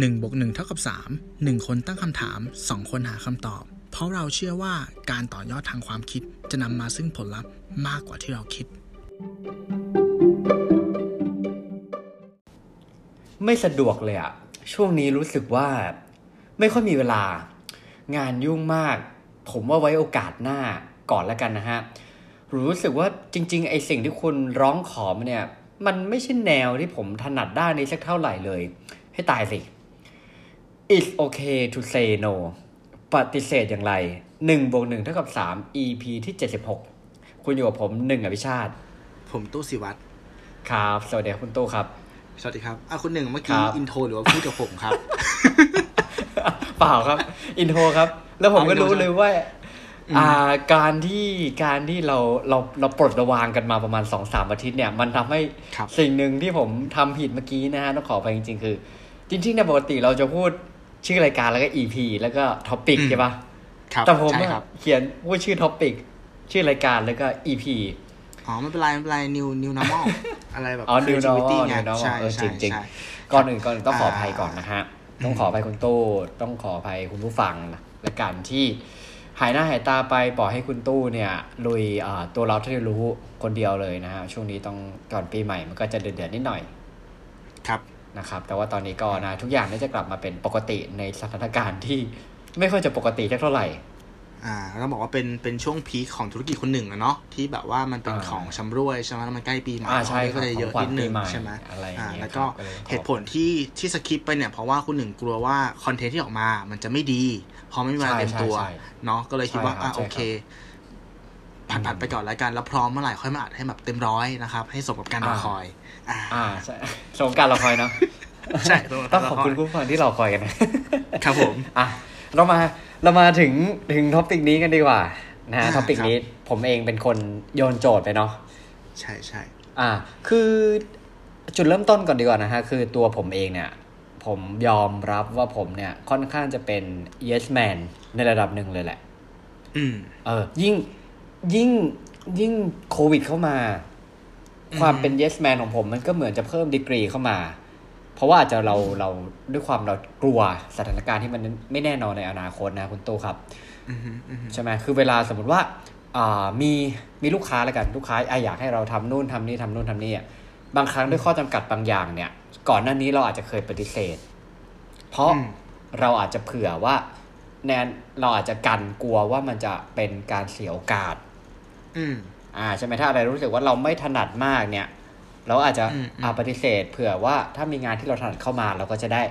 1บวก1เท่ากับ 3 1 คนตั้งคำถาม 2 คนหาคำตอบ เพราะเราเชื่อว่าการต่อยอดทางความคิดจะนำมาซึ่งผลลัพธ์มากกว่าที่เราคิด ไม่สะดวกเลยอะช่วงนี้รู้สึกว่า ไม่ค่อยมีเวลา งานยุ่งมาก ผมว่าไว้โอกาสหน้าก่อนแล้วกันนะฮะรู้สึกว่าจริง ๆ ไอสิ่งที่คุณร้องขอมาเนี่ย มันไม่ใช่แนวที่ผมถนัดด้านนี้สักเท่าไหร่เลย ให้ตายสิ It's okay to say no ปฏิเสธอย่างไร1บวก1เท่ากับ 3 EP ที่ 76 คุณอยู่กับผมหนึ่งอภิชาติ ผมตู้สิวัตรครับ สวัสดีครับคุณตู้ครับ สวัสดีครับอะคุณหนึ่งเมื่อกี้ครับ intro หรือว่าพูดกับผมครับ เปล่าครับ intro ครับ แล้วผมก็อ๋ออินโทรรู้เลยว่าอืมอ่า การที่การที่เราเราเราปลดระวางกันมาประมาณสองสามอาทิตย์เนี่ย มันทำให้ครับ สิ่งหนึ่งที่ผมทำผิดเมื่อกี้นะฮะต้องขออภัยจริง ๆ คือ จริงๆในปกติเราจะพูด ชื่อรายการแล้วก็ EP แล้วก็ topic อืมใช่ปะครับแต่ผมใช่อะครับเขียนพูดชื่อ topic ชื่อรายการแล้วก็ EP อ๋อไม่เป็นไรไม่เป็นไร new new normal อะไรแบบอ๋อ New creativity Normal ไง New Normal ใช่เออใช่จริงๆใช่ก่อนอื่นก่อนอื่นต้องขออภัยอ่าก่อนนะฮะ ต้องขออภัยคุณตู้ต้องขออภัยคุณผู้ฟังนะและการที่หายหน้าหายตาไปปล่อยให้คุณตู้เนี่ยลุยอ่าตัวเราที่รู้คนเดียวเลยนะฮะช่วงนี้ต้องก่อนปีใหม่มันก็จะเดือดๆนิดหน่อย ครับ นะครับ แต่ว่าตอนนี้ก็นะทุกอย่างน่าจะกลับมาเป็นปกติในสถานการณ์ที่ไม่ค่อยจะปกติสักเท่าไหร่ อ่าต้องบอกว่าเป็นเป็นช่วงพีคของธุรกิจคนหนึ่งอะเนาะที่แบบว่ามันเป็นอ่าของชำรวยใช่ไหมแล้วมันใกล้ปีใหม่อ่าใช่ก็จะเยอะของขวัญนิดนึปีงใหม่ใช่ไหมอะไรอย่างอ่าเงี้ยแล้วก็ครับก็เลยขอเหตุผลที่ที่สคิปไปเนี่ยเพราะว่าคุณหนึ่งกลัวว่าcontent ที่ออกมามันจะไม่ดี พอไม่มีเวลาใช่เต็มตัวใช่ใช่เนาะก็เลยคิดว่าใช่ครับอะใช่โอเค ผัดผัดไปก่อนแล้วกัน แล้วพร้อมเมื่อไหร่ค่อยมาอัดให้แบบเต็มร้อยนะครับ ให้สมกับการรอคอย อ่าอ่าใช่สงกรารเราคอยเนาะใช่ต้ต้อองงขขออบบคุคุณณผู้ฟังที่เราคอยกันนะครับผมอะเรามาเรามาถึงถึง topic นี้กันดีกว่านะฮะอ่า topic ครับนี้ผมเองเป็นคนโยนโจทย์ไปเนาะใช่ใช่อ่า คือจุดเริ่มต้นก่อนดีกว่านะฮะคือตัวผมเองเนี่ย ผมยอมรับว่าผมเนี่ยค่อนข้างจะเป็น yes man ในระดับหนึ่งเลยแหละ อืม เออ ยิ่ง ยิ่งยิ่งโควิดเข้ามา ความเป็น yes man ของผมมันก็เหมือนจะเพิ่มดีกรีเข้ามา เพราะว่าอาจจะเราเราด้วยความเรากลัวสถานการณ์ที่มันไม่แน่นอนในอนาคตนะคุณตู้ครับอืมฮึอืมฮึใช่ไหมคือเวลาสมมติว่าอ่ามีมีลูกค้าแล้วกันลูกค้าอะอยากให้เราทำนู่นทำนี่ทำนู่นทำนี่อะบางครั้งด้วยข้อจำกัดบางอย่างเนี่ย ก่อนหน้านี้เราอาจจะเคยปฏิเสธ เพราะอืมเราอาจจะเผื่อว่าแนนเราอาจจะกันกลัวว่ามันจะเป็นการเสียโอกาส อืมอ่าใช่ไหมถ้าอะไรรู้สึกว่าเราไม่ถนัดมากเนี่ย เราอาจจะอืมอืมอาปฏิเสธ เผื่อว่าถ้ามีงานที่เราถนัดเข้ามา เราก็จะได้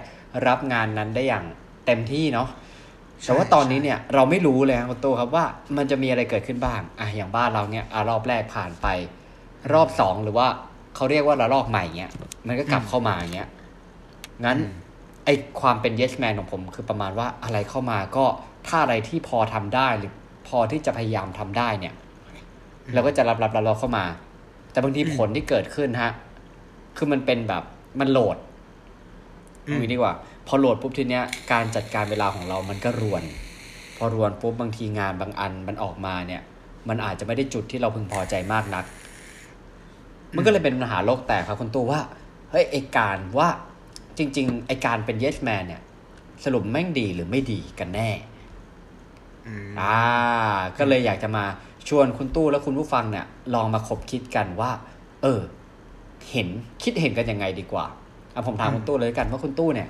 รับงานนั้นได้อย่างเต็มที่เนาะแต่ว่าตอนนี้เนี่ยเราไม่รู้เลยครับคุณโตครับว่ามันจะมีอะไรเกิดขึ้นบ้างอะอย่างบ้านเราเนี่ยอะรอบแรกผ่านไป รอบสองหรือว่าเขาเรียกว่าระลอกใหม่เงี้ยมันก็กลับเข้ามาอย่างเงี้ยงั้นไอความเป็น yes man ของผมคือประมาณว่าอะไรเข้ามาก็ถ้าอะไรที่พอทำได้หรือพอที่จะพยายามทำได้เนี่ย เราก็จะรับรับรับเราเข้ามา แต่บางทีผลที่เกิดขึ้นฮะ คือมันเป็นแบบมันโหลดอืมเอางี้ดีกว่า พอโหลดปุ๊บทีเนี้ยการจัดการเวลาของเรามันก็รวน พอรวนปุ๊บบางทีงานบางอันมันออกมาเนี่ย มันอาจจะไม่ได้จุดที่เราพึงพอใจมากนัก มันก็เลยเป็นปัญหาโลกแตกครับคุณตู้ว่าเฮ้ยไอการว่าจริง ๆ ไอการเป็น yes man เนี่ย สรุปแม่งดีหรือไม่ดีกันแน่อืมอ่า ก็เลยอยากจะมา ชวนคุณตู้และคุณผู้ฟังเนี่ยลองมาคบคิดกันว่า เออ เห็นคิดเห็นกันยังไงดีกว่าอะผมถามคุณตู้เลยละกันว่าคุณตู้เนี่ย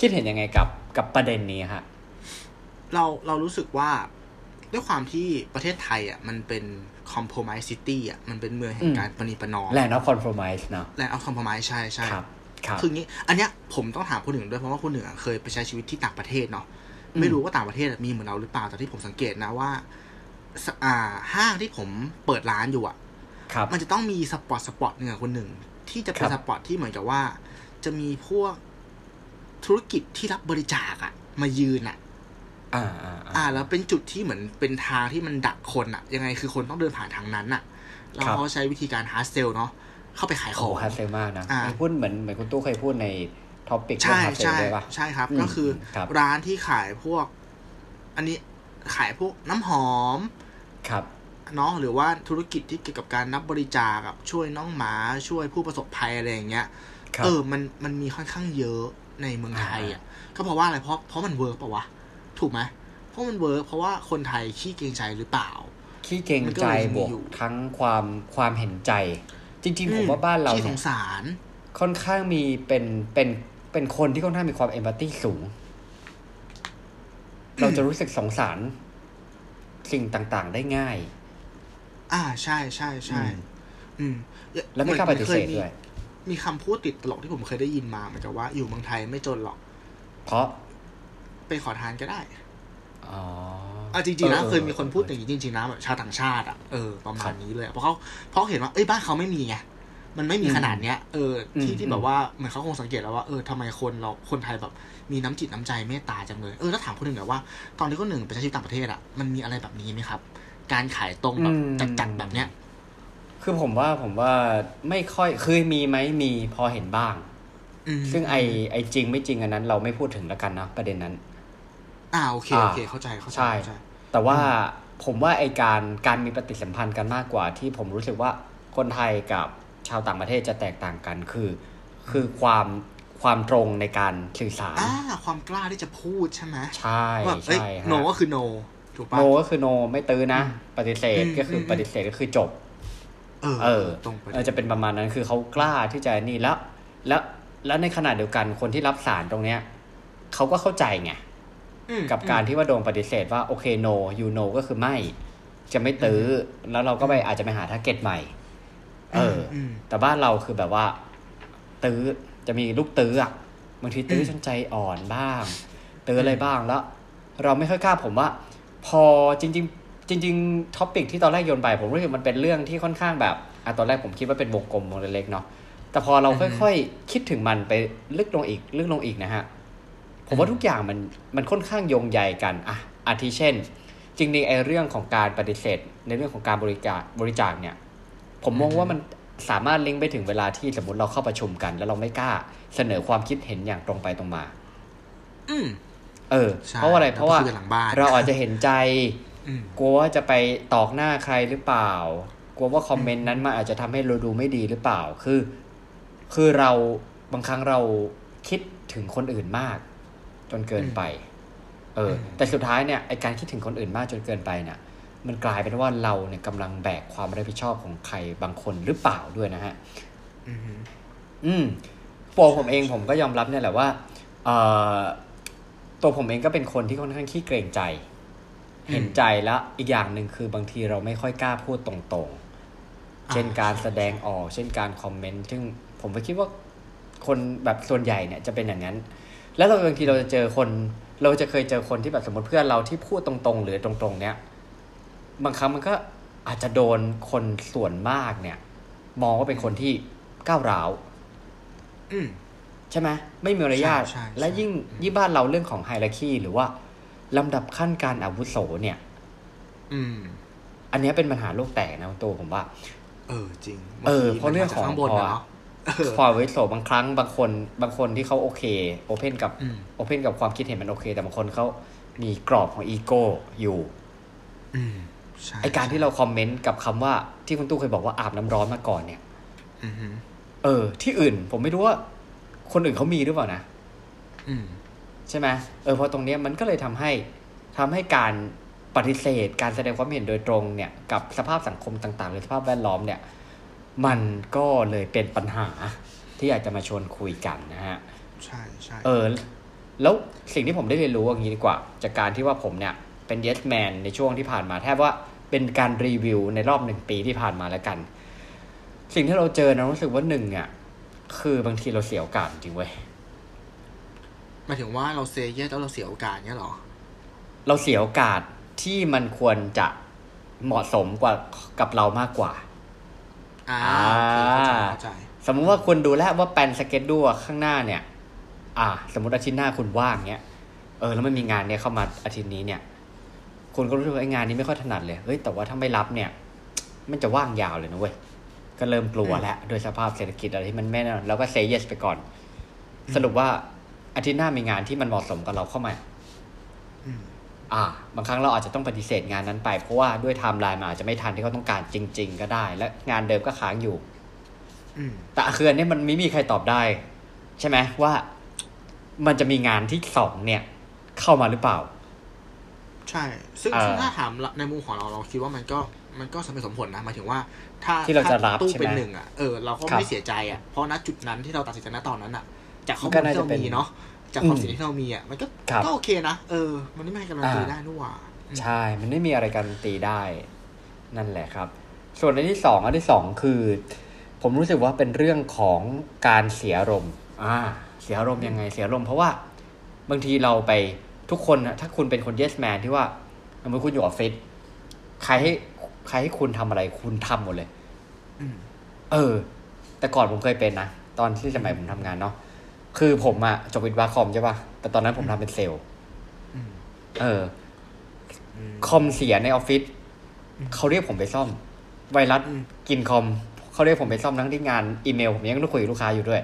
คิดเห็นยังไงกับกับประเด็นนี้ฮะเราเรารู้สึกว่าด้วยความที่ประเทศไทยอะมันเป็น compromise city อะมันเป็นเมืองแห่งอืมการประนีประนอม land of compromise เนาะและเอา compromise ใช่ใช่ครับครับคืองี้ อันเนี้ยผมต้องถามคุณหนึ่งด้วยเพราะว่าคุณหนึ่งอะเคยไปใช้ชีวิตที่ต่างประเทศเนาะอืมไม่รู้ว่าต่างประเทศอะมีเหมือนเราหรือเปล่าแต่ที่ผมสังเกตนะว่าส อ่าห้างที่ผมเปิดร้านอยู่อะครับมันจะต้องมีสปอตสปอตหนึ่งอะคนหนึ่งที่จะเป็นคสรับปอตที่เหมือนกับว่า จะมีพวกธุรกิจที่รับบริจาคอะมายืนอะอ่าอ่าอ่า แล้วเป็นจุดที่เหมือนเป็นทางที่มันดักคนอะยังไงคือคนต้องเดินผ่านทางนั้นอะแล้วครับเขาใช้วิธีการฮาร์ดเซลเนาะเข้าไปขายขโอ้องฮาร์ดเซลมากนะอ่าพูดเหมือนเหมือนคุณตู้เคยพูดในท็อปิกเรื่อใช่งฮาร์ดเซลใช่ด้วยป่ะใช่ครับอืมก็คือครับร้านที่ขายพวก อันนี้ ขายพวกน้ำหอม ครับเนาะหรือว่าธุรกิจที่เกี่ยวกับการรับบริจาคกับช่วยน้องหมาช่วยผู้ประสบภัยอะไรอย่างเงี้ยครับเออมันมันมีค่อนข้างเยอะในเมืองไทยอะก็เพราะว่าอะไรเพราะเพราะมัน work ปะวะถูกไหมเพราะมัน work เพราะว่าคนไทยขี้เกรงใจหรือเปล่า ขี้เกรงใจมันก็เลยมีบวกอยู่ทั้งความความเห็นใจ จริง ๆ ผมว่าบ้านเราขี้สงสารเนี่ยค่อนข้างมีเป็นเป็นเป็นคนที่ค่อนข้างมีความเอมพัตตีสูง เราจะรู้สึกสงสารสิ่งต่างๆ ได้ง่าย อ่าใช่ใช่ใช่อืมอืมแล้วไม่กล้าปฏิเสธมีด้วยมีคำพูดติดตลกที่ผมเคยได้ยินมาเหมือนกับว่าอยู่เมืองไทยไม่จนหรอก เพราะไปขอทานก็ได้ อ๋ออะจริงๆนะออเคยมีคนพูดอย่างนี้จริงๆนะแบบชาวต่างชาติอะเออประมาณนี้เลยอะเพราะเขาเพราะเห็นว่าเอ้ยบ้านเขาไม่มีไง มันไม่มีขนาดเนี้ยเออที่ที่แบบว่าเหมือนเขาคงสังเกตแล้วว่าเออทำไมคนเราคนไทยแบบมีน้ำจิตน้ำใจเมตตาจังเลยเออแล้วถามคนหนึ่งแบบว่าตอนที่คนหนึ่งไปใช้ชีวิตต่างประเทศอะมันมีอะไรแบบนี้ไหมครับ การขายตรงแบบจัดๆแบบเนี้ยคือผมว่าผมว่าไม่ค่อยเคยมีไหมมีพอเห็นบ้างอืมซึ่งไอไอจริงไม่จริงอันนั้น เราไม่พูดถึงแล้วกันนะประเด็นนั้น อ่าโอเคโอเคเข้าใจเข้าใจใช่เข้าใจแต่ว่าผมว่าไอการการมีปฏิสัมพันธ์กันมากกว่าที่ผมรู้สึกว่าคนไทยกับ ชาวต่างประเทศจะแตกต่างกันคือ คือความความตรงในการสื่อสารอ่าความกล้าที่จะพูดใช่ไหมใช่ว่าเอ้ยใช่ฮะโนก็คือโนถูกปะโนก็คือโนไม่ตื้อนะ ปฏิเสธอืมก็คืออมปฏิเสธก็คือจบ เออเออตรงไปเออจะเป็นประมาณนั้นคือเขากล้าที่จะนี่แล้ว แล้วแล้วในขณะเดียวกันคนที่รับสารตรงเนี้ยเขาก็เข้าใจไงอืมกับการที่ว่าโดนปฏิเสธว่าโอเค no you no ก็คือไม่ จะไม่ตื้ออแล้วเราก็ไปอาจจะไปหา target ใหม่ เอออมแต่บ้านเราคือแบบว่า ตื้อจะมีลูกตื้ออะบางทีตื้อจนใจอ่อนบ้าง ตื้ออะไรบ้างแล้ว เราไม่ค่อยกล้าผมว่า พอจริง ๆ จริงๆ topic ที่ตอนแรกโยนไป ผมรู้สึกมันเป็นเรื่องที่ค่อนข้างแบบอะตอนแรกผมคิดว่าเป็นวงกลมวงเล็กๆเนาะแต่พอเราค่อยๆคิดถึงมันไปลึกลงอีกลึกลงอีกนะฮะผมว่าทุกอย่างมันมันค่อนข้างโยงใยกันอะอาทิเช่น จริงๆไอเรื่องของการปฏิเสธ ในเรื่องของการบริจาคบริจาคเนี่ย ผมมองว่ามันสามารถลิงก์ไปถึงเวลาที่สมมติเราเข้าประชุมกัน แล้วเราไม่กล้าเสนอความคิดเห็นอย่างตรงไปตรงมา อืมเออใช่เพราะว่าอะไรแล้วก็เพราะว่าคุยกันหลังบ้านเราอาจจะเห็นใจอืมกลัวว่าจะไปตอกหน้าใครหรือเปล่า กลัวว่าคอมเมนต์นั้นมันอาจจะทำให้เราดูไม่ดีหรือเปล่า คือ คือเราบางครั้งเราคิดถึงคนอื่นมาก จนเกินไป เออ แต่สุดท้ายเนี่ยไอการคิดถึงคนอื่นมากจนเกินไปเนี่ย มันกลายเป็นว่าเราเนี่ยกำลังแบกความรับผิดชอบของใครบางคนหรือเปล่าด้วยนะฮะอืมอืมตัวผมเองผมก็ยอมรับเนี่ยแหละว่าเอ่อตัวผมเองก็เป็นคนที่ค่อนข้างขี้เกรงใจ เห็นใจแล้วอีกอย่างหนึ่งคือบางทีเราไม่ค่อยกล้าพูดตรงๆ เช่นการแสดงออก เช่นการคอมเมนต์ซึ่งผมก็คิดว่าคนแบบส่วนใหญ่เนี่ยจะเป็นอย่างนั้น แล้วเราบางทีเราจะเจอคน เราจะเคยเจอคนที่แบบสมมติเพื่อนเราที่พูดตรงๆ หรือตรงๆ เนี้ย บางครั้งมันก็อาจจะโดนคนส่วนมากเนี่ย มองว่าเป็นคนที่ก้าวร้าวอืมใช่ไหมไม่มีมารยาทใช่ใช่ใช่และยิ่งยิ่งบ้านเราเรื่องของ hierarchy หรือว่าลำดับขั้นการอาวุโสเนี่ย อืม อันเนี้ยเป็นปัญหาโลกแตกนะตัวผมว่า เออจริง เออบทีเพราะเรื่องของมันมาจากข้างบนพอนะเนาะเออความอาวุโสบางครั้งบางคนบางคนที่เขาโอเค open กับอืม open กับความคิดเห็นมันโอเค แต่บางคนเขามีกรอบของอีโก้อยู่ อืมใช่ ไอการที่เรา comment กับคำว่าที่คุณตู้เคยบอกว่าอาบน้ำร้อนมาก่อนเนี่ยอืมฮึเออ ที่อื่น ผมไม่รู้ว่า คนอื่นเขามีหรือเปล่านะอืมใช่ไหมเออพอตรงเนี้ยมันก็เลยทำให้ทำให้การปฏิเสธ การแสดงความเห็นโดยตรงเนี่ย กับสภาพสังคมต่างๆ หรือสภาพแวดล้อมเนี่ย มันก็เลยเป็นปัญหาที่อยากจะมาชวนคุยกันนะฮะใช่ใช่เออ แล้วสิ่งที่ผมได้เรียนรู้อย่างนี้ดีกว่า จากการที่ว่าผมเนี่ยเป็น yes man ในช่วงที่ผ่านมาแทบว่า เป็นการรีวิวในรอบหนึ่งปีที่ผ่านมาแล้วกัน สิ่งที่เราเจอนะรู้สึกว่าหนึ่งอะ คือบางทีเราเสียโอกาสจริงเว้ยหมายถึงว่าเราเซเยสแล้วเราเสียโอกาสเนี้ยเหรอ เราเสียโอกาสที่มันควรจะเหมาะสมกว่ากับเรามากกว่าอ่าอ่าโอเคเข้าใจเข้าใจสมมุติว่าคุณดูแล้วว่าแปลนสเก็ตดูข้างหน้าเนี่ย อ่า สมมติอาทิตย์หน้าคุณว่างเนี้ย เออ แล้วมันมีงานเนี้ยเข้ามาอาทิตย์นี้เนี่ย คุณก็รู้สึกว่าไอ้งานนี้ไม่ค่อยถนัดเลยเฮ้ยแต่ว่าถ้าไม่รับเนี่ย มันจะว่างยาวเลยนะเว้ยก็เริ่มกลัวแล้วโดยสภาพเศรษฐกิจอะไรที่มันไม่แน่นอนเราก็เซ y yes ไปก่อน สรุปว่าอาทิตย์หน้ามีงานที่มันเหมาะสมกับเราเข้ามาอ่า บางครั้งเราอาจจะต้องปฏิเสธงานนั้นไป เพราะว่าด้วยไทม์ไลน์มันอาจจะไม่ทันที่เขาต้องการจริง ๆ ก็ได้ และงานเดิมก็ค้างอยู่อแต่คืออันนี้มันไม่มีใครตอบได้ ใช่ไหมว่า มันจะมีงานที่สองเนี่ย เข้ามาหรือเปล่า ใช่ ซึ่งเอ่อซึ่งถ้าถามในมุมของเราเราคิดว่ามันก็มันก็สมเหตุสมผลนะหมายถึงว่า ถ้าที่เราจะรับถ้ตู้ใช่ไหมเป็นหนึ่งอะเออเราก็ครับไม่เสียใจอะเพราะณจุดนั้นที่เราตัดสินใจณตอนนั้นอะ จากข้อมันมูก็ลน่าที่จะเราเป็นมีเนาะจากความอืมสิ่งที่เรามีอะมันก็ครับก็โอเคนะเออ มันไม่มีใครการันตีอ่าได้นี่หว่าอืมใช่ มันไม่มีอะไรการันตีได้ นั่นแหละครับ ส่วนอันที่สองอันที่สองคือ ผมรู้สึกว่าเป็นเรื่องของการเสียอารมณ์อ่า เสียอารมณ์ยังไงเสียอารมณ์เพราะว่า บางทีเราไป ทุกคนนะถ้าคุณเป็นคน yes man ที่ว่าสมมติคุณอยู่ออฟฟิศใครให้ใครให้คุณทำอะไรคุณทำหมดเลยอืมเออ แต่ก่อนผมเคยเป็นนะ ตอนที่สมัยผมทำงานเนาะคือผมอะจบวิทย์วาคอมใช่ปะแต่ตอนนั้นผมทำเป็นเซลล์อืมเอออืมคอมเสียในออฟฟิศเขาเรียกผมไปซ่อม ไวรัสอืมกินคอมเขาเรียกผมไปซ่อมทั้งที่งานอีเมล ผมยังต้องคุยกับลูกค้าอยู่ด้วย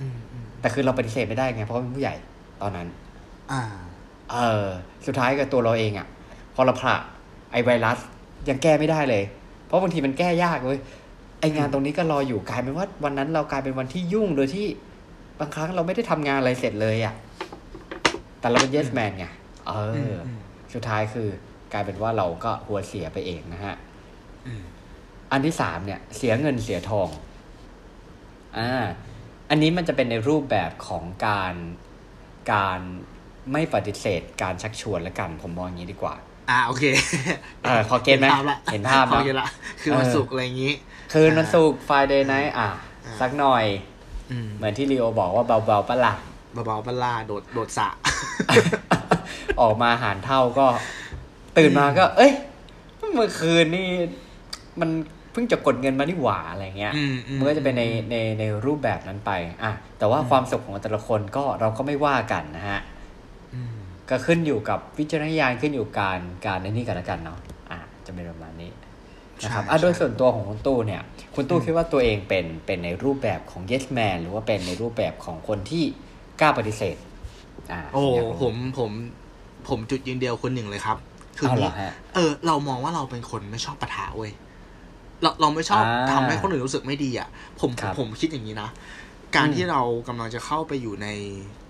อืมอืมแต่คือเราปฏิเสธไม่ได้ไงเพราะว่าเป็นผู้ใหญ่ตอนนั้น อ่า เออสุดท้ายกับตัวเราเองอะพอเราผละไอไวรัสยังแก้ไม่ได้เลย เพราะบางทีมันแก้ยากเว้ยไองานตรงนี้ก็รออยู่กลายเป็นว่าวันนั้นเรากลายเป็นวันที่ยุ่งโดยที่บางครั้งเราไม่ได้ทำงานอะไรเสร็จเลยอะแต่เราเป็น yes man ไงเออออืมสุดท้ายคือกลายเป็นว่าเราก็หัวเสียไปเองนะฮะอืมอันที่สามเนี่ย เสียเงินเสียทอง อ่า อันนี้มันจะเป็นในรูปแบบของการการ ไม่ปฏิเสธการชักชวนและกัน ผมมองอย่างนี้ดีกว่า อ่าโอเคเออพอเก็ตไหมภาพละเห็นภาพพอเนาะเก็ตละคือวันเออศุกร์อะไรอย่างงี้ คืนวันศุกร์ Friday night อะอ่าสักหน่อยอืมเหมือนที่ลีโอบอกว่าเบาๆปะล่ะเบาๆบัลลาโดดโดดสระออกมาหารเท่าก็ ตื่นมาก็ เอ้ยเมื่อคืนนี่มันเพิ่งจะกดเงินมานี่หว่าอะไรเงี้ยอืมอืมมันก็จะเป็นในในในรูปแบบนั้นไป อะ แต่ว่าความสุขของแต่ละคนก็เราก็ไม่ว่ากันนะฮะอืม ก็ขึ้นอยู่กับวิจารณญาณขึ้นอยู่กับการการในนี่กันแล้วกันเนาะอะจะเป็นประมาณนี้นะครับใช่อะโดยใช่ส่วนตัวของคุณตู้เนี่ย คุณตู้คิดว่าตัวเองเป็นเป็นในรูปแบบของ yes man หรือว่าเป็นในรูปแบบของคนที่กล้าปฏิเสธอ่าโอ้ยากรู้ผมผมผมจุดยืนเดียวคนหนึ่งเลยครับ คือเอาเหรนี้อฮะเออ เรามองว่าเราเป็นคนไม่ชอบปะทะเว้ยเราเราไม่ชอบอ่าทำให้คนอื่นรู้สึกไม่ดีอะ ผมครับผมคิดอย่างนี้นะ การอืมที่เรากำลังจะเข้าไปอยู่ใน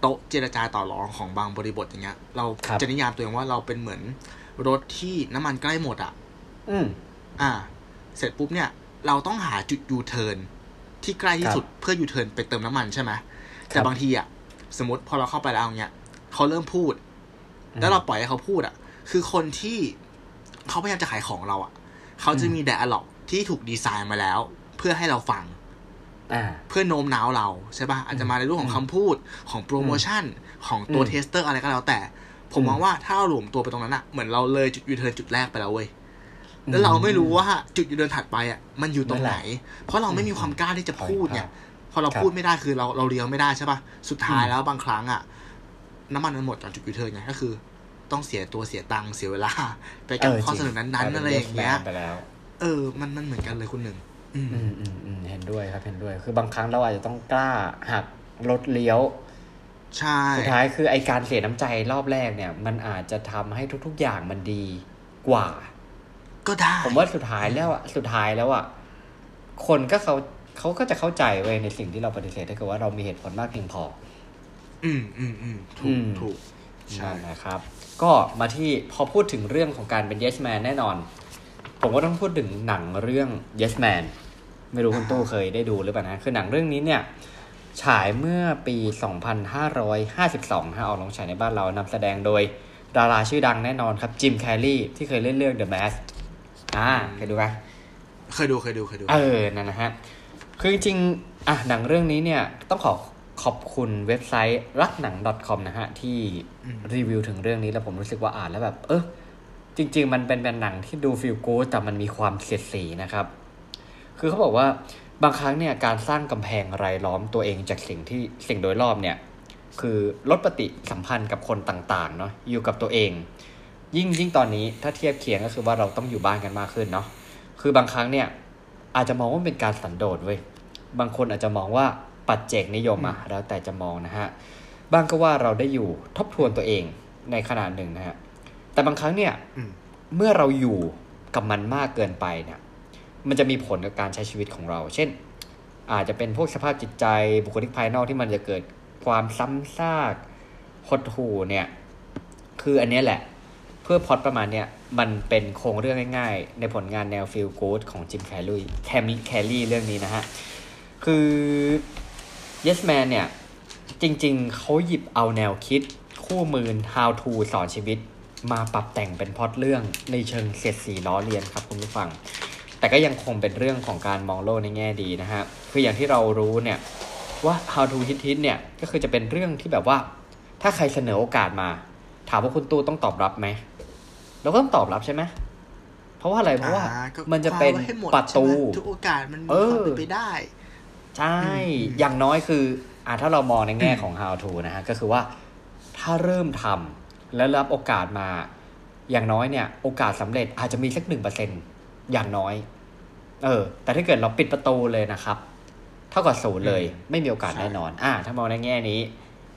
โต๊ะเจรจาต่อรองของบางบริบทอย่างเงี้ย เราครับจะนิยามตัวเองว่าเราเป็นเหมือนรถที่น้ำมันใกล้หมดอะ อืมอ่า เสร็จปุ๊บเนี่ย เราต้องหาจุดยูเทิร์นที่ใกล้ที่สุดเพื่อยูเทิร์นไปเติมน้ำมันใช่ไหมแต่บางทีอะสมมติพอเราเข้าไปแล้วอย่างเงี้ยเขาเริ่มพูด แล้วเราปล่อยให้เขาพูดอะ คือคนที่เขาพยายามจะขายของเราอะ เขาจะมี dialogue ที่ถูกดีไซน์มาแล้ว เพื่อให้เราฟังอ่า เพื่อโน้มน้าวเราใช่ปะอาจจะมาในรูปของคำพูดของโปรโมชั่นของตัวอืม tester อะไรก็แล้วแต่ ผมมองว่าถ้าเราหลวมตัวไปตรงนั้นอะเหมือนเราเลยจุดยูเทิร์นจุดแรกไปแล้วเว้ยแล้วเราไม่รู้ว่าจุดยูเทิร์นถัดไปอะมันอยู่ตรงไหน เพราะเราไม่มีความกล้าที่จะพูดเนี่ยพอเราครับพูดไม่ได้คือเราเราเลี้ยวไม่ได้ใช่ปะสุดท้ายอืมแล้วบางครั้งอะน้ำมันมันหมดก่อนจุดยูเทิร์นไงก็คือ ต้องเสียตัวเสียตังค์เสียเวลา ไปกับข้อเสนอนั้นๆอะไรอย่างเงี้ยไปแล้วเออมันมันเหมือนกันเลยคุณหนึ่ง อืมอืมอืมอืมเห็นด้วยครับเห็นด้วย คือบางครั้งเราอาจจะต้องกล้าหักรถเลี้ยวใช่สุดท้ายคือไอการเสียน้ำใจรอบแรกเนี่ย มันอาจจะทำให้ทุก ๆ อย่างมันดีกว่า ก็ได้ผมว่าสุดท้ายแล้วอะสุดท้ายแล้วอะคนก็เขาเขาก็จะเข้าใจเว้ยในสิ่งที่เราปฏิเสธถ้าเกิดว่าเรามีเหตุผลมากเพียงพอ อืมอืมอืมถูอืกมถูกใช่นั่นนะครับ ก็มาที่พอพูดถึงเรื่องของการเป็น yes man แน่นอน ผมก็ต้องพูดถึงหนังเรื่อง yes man ไม่รู้คุณตู้เคยได้ดูหรือเปล่านะ คือหนังเรื่องนี้เนี่ย ฉายเมื่อปี 2552ฮะออกลงฉายในบ้านเรานำแสดงโดยดาราชื่อดังแน่นอนครับจิมแคลรี่ที่เคยเล่นเรื่อง The Mask อ่าเคยดูไหมเคยดูเคยดูเคยดู เออ นั่นนะฮะ คือจริงๆอะหนังเรื่องนี้เนี่ย ต้องขอขอบคุณเว็บไซต์รักหนัง .com นะฮะ ที่อืมรีวิวถึงเรื่องนี้แล้วผมรู้สึกว่าอ่านแล้วแบบ เออ จริง ๆ มันเป็นเป็นหนังที่ดูฟีลกู๊ดแต่มันมีความเสียดสีนะครับ คือเขาบอกว่าบางครั้งเนี่ยการสร้างกำแพงรายล้อมตัวเองจากสิ่งที่สิ่งโดยรอบเนี่ย คือลดปฏิสัมพันธ์กับคนต่างๆเนาะอยู่กับตัวเอง ยิ่งยิ่งตอนนี้ถ้าเทียบเคียงก็คือว่าเราต้องอยู่บ้านกันมากขึ้นเนาะคือบางครั้งเนี่ยอาจจะมองว่าเป็นการสันโดษเว้ยบางคนอาจจะมองว่าปัจเจกนิยมอะแล้วแต่จะมองนะฮะบางก็ว่าเราได้อยู่ทบทวนตัวเองในขนาดหนึ่งนะฮะ แต่บางครั้งเนี่ยอืมเมื่อเราอยู่กับมันมากเกินไปเนี่ย มันจะมีผลกับการใช้ชีวิตของเรา เช่น อาจจะเป็นพวกสภาพจิตใจบุคลิกภายนอกที่มันจะเกิดความซ้ำซากหดหูเนี่ย คืออันเนี้ยแหละ เพื่อพล็อดประมาณเนี้ยมันเป็นโครงเรื่องง่ายๆ ในผลงานแนวฟิลกูดของจิมแคลรี่แคมแคลรี่เรื่องนี้นะฮะ คือ Yes Man เนี่ย จริงๆ เขาหยิบเอาแนวคิดคู่มือ How to สอนชีวิต มาปรับแต่งเป็นพล็อดเรื่องในเชิงเสียดสีล้อเลียนครับคุณผู้ฟัง แต่ก็ยังคงเป็นเรื่องของการมองโลกในแง่ดีนะฮะคืออย่างที่เรารู้เนี่ยว่า How to Hit Hit เนี่ยก็คือจะเป็นเรื่องที่แบบว่า ถ้าใครเสนอโอกาสมา ถามว่าคุณตู้ต้องตอบรับไหมเราก็ต้องตอบรับใช่ไหมเพราะว่าอะไรเพราะว่าอ่ก็มันจะเป็นคว้าไว้ให้หมดประตูใช่ไหมทุกโอกาสมันมีเออความเป็นไปได้ ใช่อืมอย่างน้อยคืออ่าถ้าเรามองในแง่ของ how to นะฮะก็คือว่าถ้าเริ่มทำ แล้วรับโอกาสมา อย่างน้อยเนี่ย โอกาสสำเร็จอาจจะมีสักหนึ่งเปอร์เซ็นอย่างน้อย เออ แต่ถ้าเกิดเราปิดประตูเลยนะครับ เท่ากับศูนย์เลย ไม่มีโอกาสใช่แน่นอน อ่า ถ้ามองในแง่นี้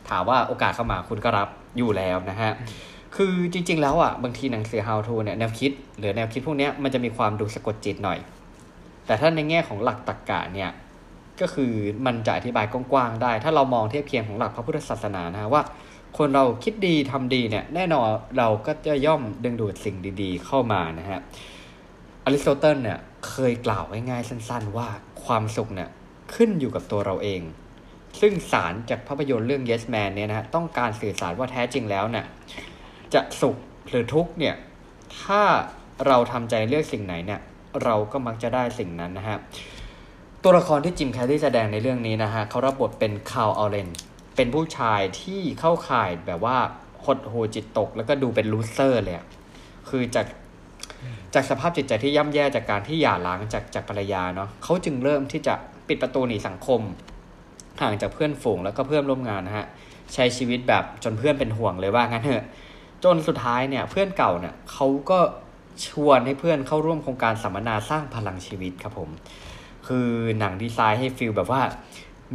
ถามว่าโอกาสเข้ามาคุณก็รับอยู่แล้วนะฮะ คือจริง ๆ แล้วอะบางทีหนังสือ how to เนี่ยแนวคิด หรือแนวคิดพวกเนี้ยมันจะมีความดูสะกดจิตหน่อย แต่ถ้าในแง่ของหลักตรรกะเนี่ยก็คือมันจะอธิบายกว้างๆได้ ถ้าเรามองเทียบเคียงของหลักพระพุทธศาสนานะฮะว่า คนเราคิดดีทำดีเนี่ยแน่นอนเราก็จะย่อมดึงดูดสิ่งดีๆ เข้ามานะฮะอริสโตเติลเนี่ยเคยกล่าวง่ายๆสั้น ๆ ว่าความสุขเนี่ยขึ้นอยู่กับตัวเราเอง ซึ่งสารจากภาพยนตร์เรื่อง Yes Man เนี่ยนะฮะต้องการสื่อสารว่าแท้จริงแล้วเนี่ยจะสุขหรือทุกข์เนี่ยถ้าเราทำใจเลือกสิ่งไหนเนี่ยเราก็มักจะได้สิ่งนั้นนะฮะตัวละครที่จิมแคร์รีแสดงในเรื่องนี้นะฮะเขารับบทเป็นคาร์ลอัลเลน เป็นผู้ชายที่เข้าข่ายแบบว่าหดหู่จิตตก แล้วก็ดูเป็น loser เลยคือจากจากสภาพจิตใจที่ย่ำแย่จากการที่หย่าร้างจากจากภรรยาเนาะเขาจึงเริ่มที่จะปิดประตูหนีสังคม ห่างจากเพื่อนฝูงแล้วก็เพื่อนร่วมงานนะฮะใช้ชีวิตแบบจนเพื่อนเป็นห่วงเลยว่างั้นเถอะ จนสุดท้ายเนี่ยเพื่อนเก่าเนี่ยเขาก็ชวนให้เพื่อนเข้าร่วมโครงการสัมมนาสร้างพลังชีวิตครับผม คือหนังดีไซน์ให้ feel แบบว่า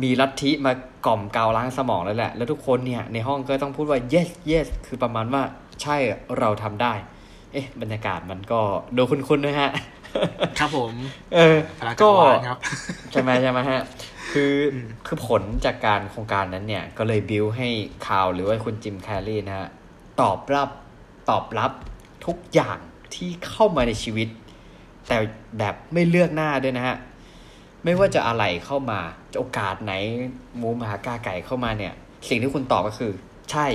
มีลัทธิมากล่อมเกลาล้างสมองแล้วแหละ แล้วทุกคนเนี่ยในห้องก็ต้องพูดว่า yes yes คือประมาณว่าใช่เราทำได้ เอ๊ะ บรรยากาศมันก็ดูคุ้นๆนะฮะ ครับผม เออพลังจักรวาลก็ครับใช่ไหมใช่ไหมฮะ คืออมคือผลจากการโครงการนั้นเนี่ย ก็เลยบิวให้ข่าวหรือว่าคุณจิมแคร์รีนะฮะ ตอบรับตอบรับทุกอย่างที่เข้ามาในชีวิต แต่แบบไม่เลือกหน้าด้วยนะฮะ ไม่ว่าจะอะไรเข้ามาจะโอกาสไหนมูหากาไก่เข้ามาเนี่ย สิ่งที่คุณตอบก็คือ ใช่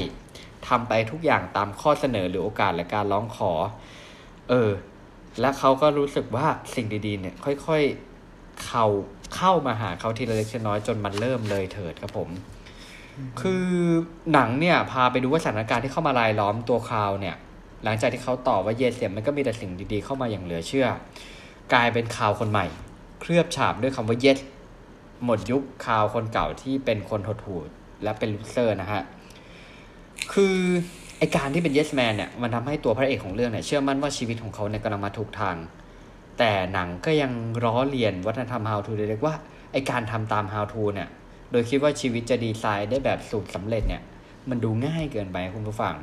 ทำไปทุกอย่างตามข้อเสนอหรือโอกาสและการร้องขอ เออ และเขาก็รู้สึกว่าสิ่งดีๆ เนี่ย ค่อยๆเข้าเข้ามาหาเขาทีละเล็กทีละน้อยจนมันเริ่มเลยเถิดครับผม คือหนังเนี่ย พาไปดูว่าสถานการณ์ที่เข้ามารายล้อมตัวคาวเนี่ย หลังจากที่เขาตอบว่าเยเสียมันก็มีแต่สิ่งดีๆ เข้ามาอย่างเหลือเชื่อ กลายเป็นคาวคนใหม่ เคลือบฉาบด้วยคำว่าเยสหมดยุคคาวคนเก่าที่เป็นคนหดหู่และเป็นลูเซอร์นะฮะ คือไอการที่เป็น yes man เนี่ย มันทำให้ตัวพระเอกของเรื่องเนี่ยเชื่อมั่นว่าชีวิตของเขาเนี่ยกำลังมาถูกทาง แต่หนังก็ยังล้อเลียนวัฒนธรรม how to เรียกว่าไอการทำตาม how to เนี่ย โดยคิดว่าชีวิตจะดีไซน์ได้แบบสูตรสำเร็จเนี่ย มันดูง่ายเกินไปคุณผู้ฟัง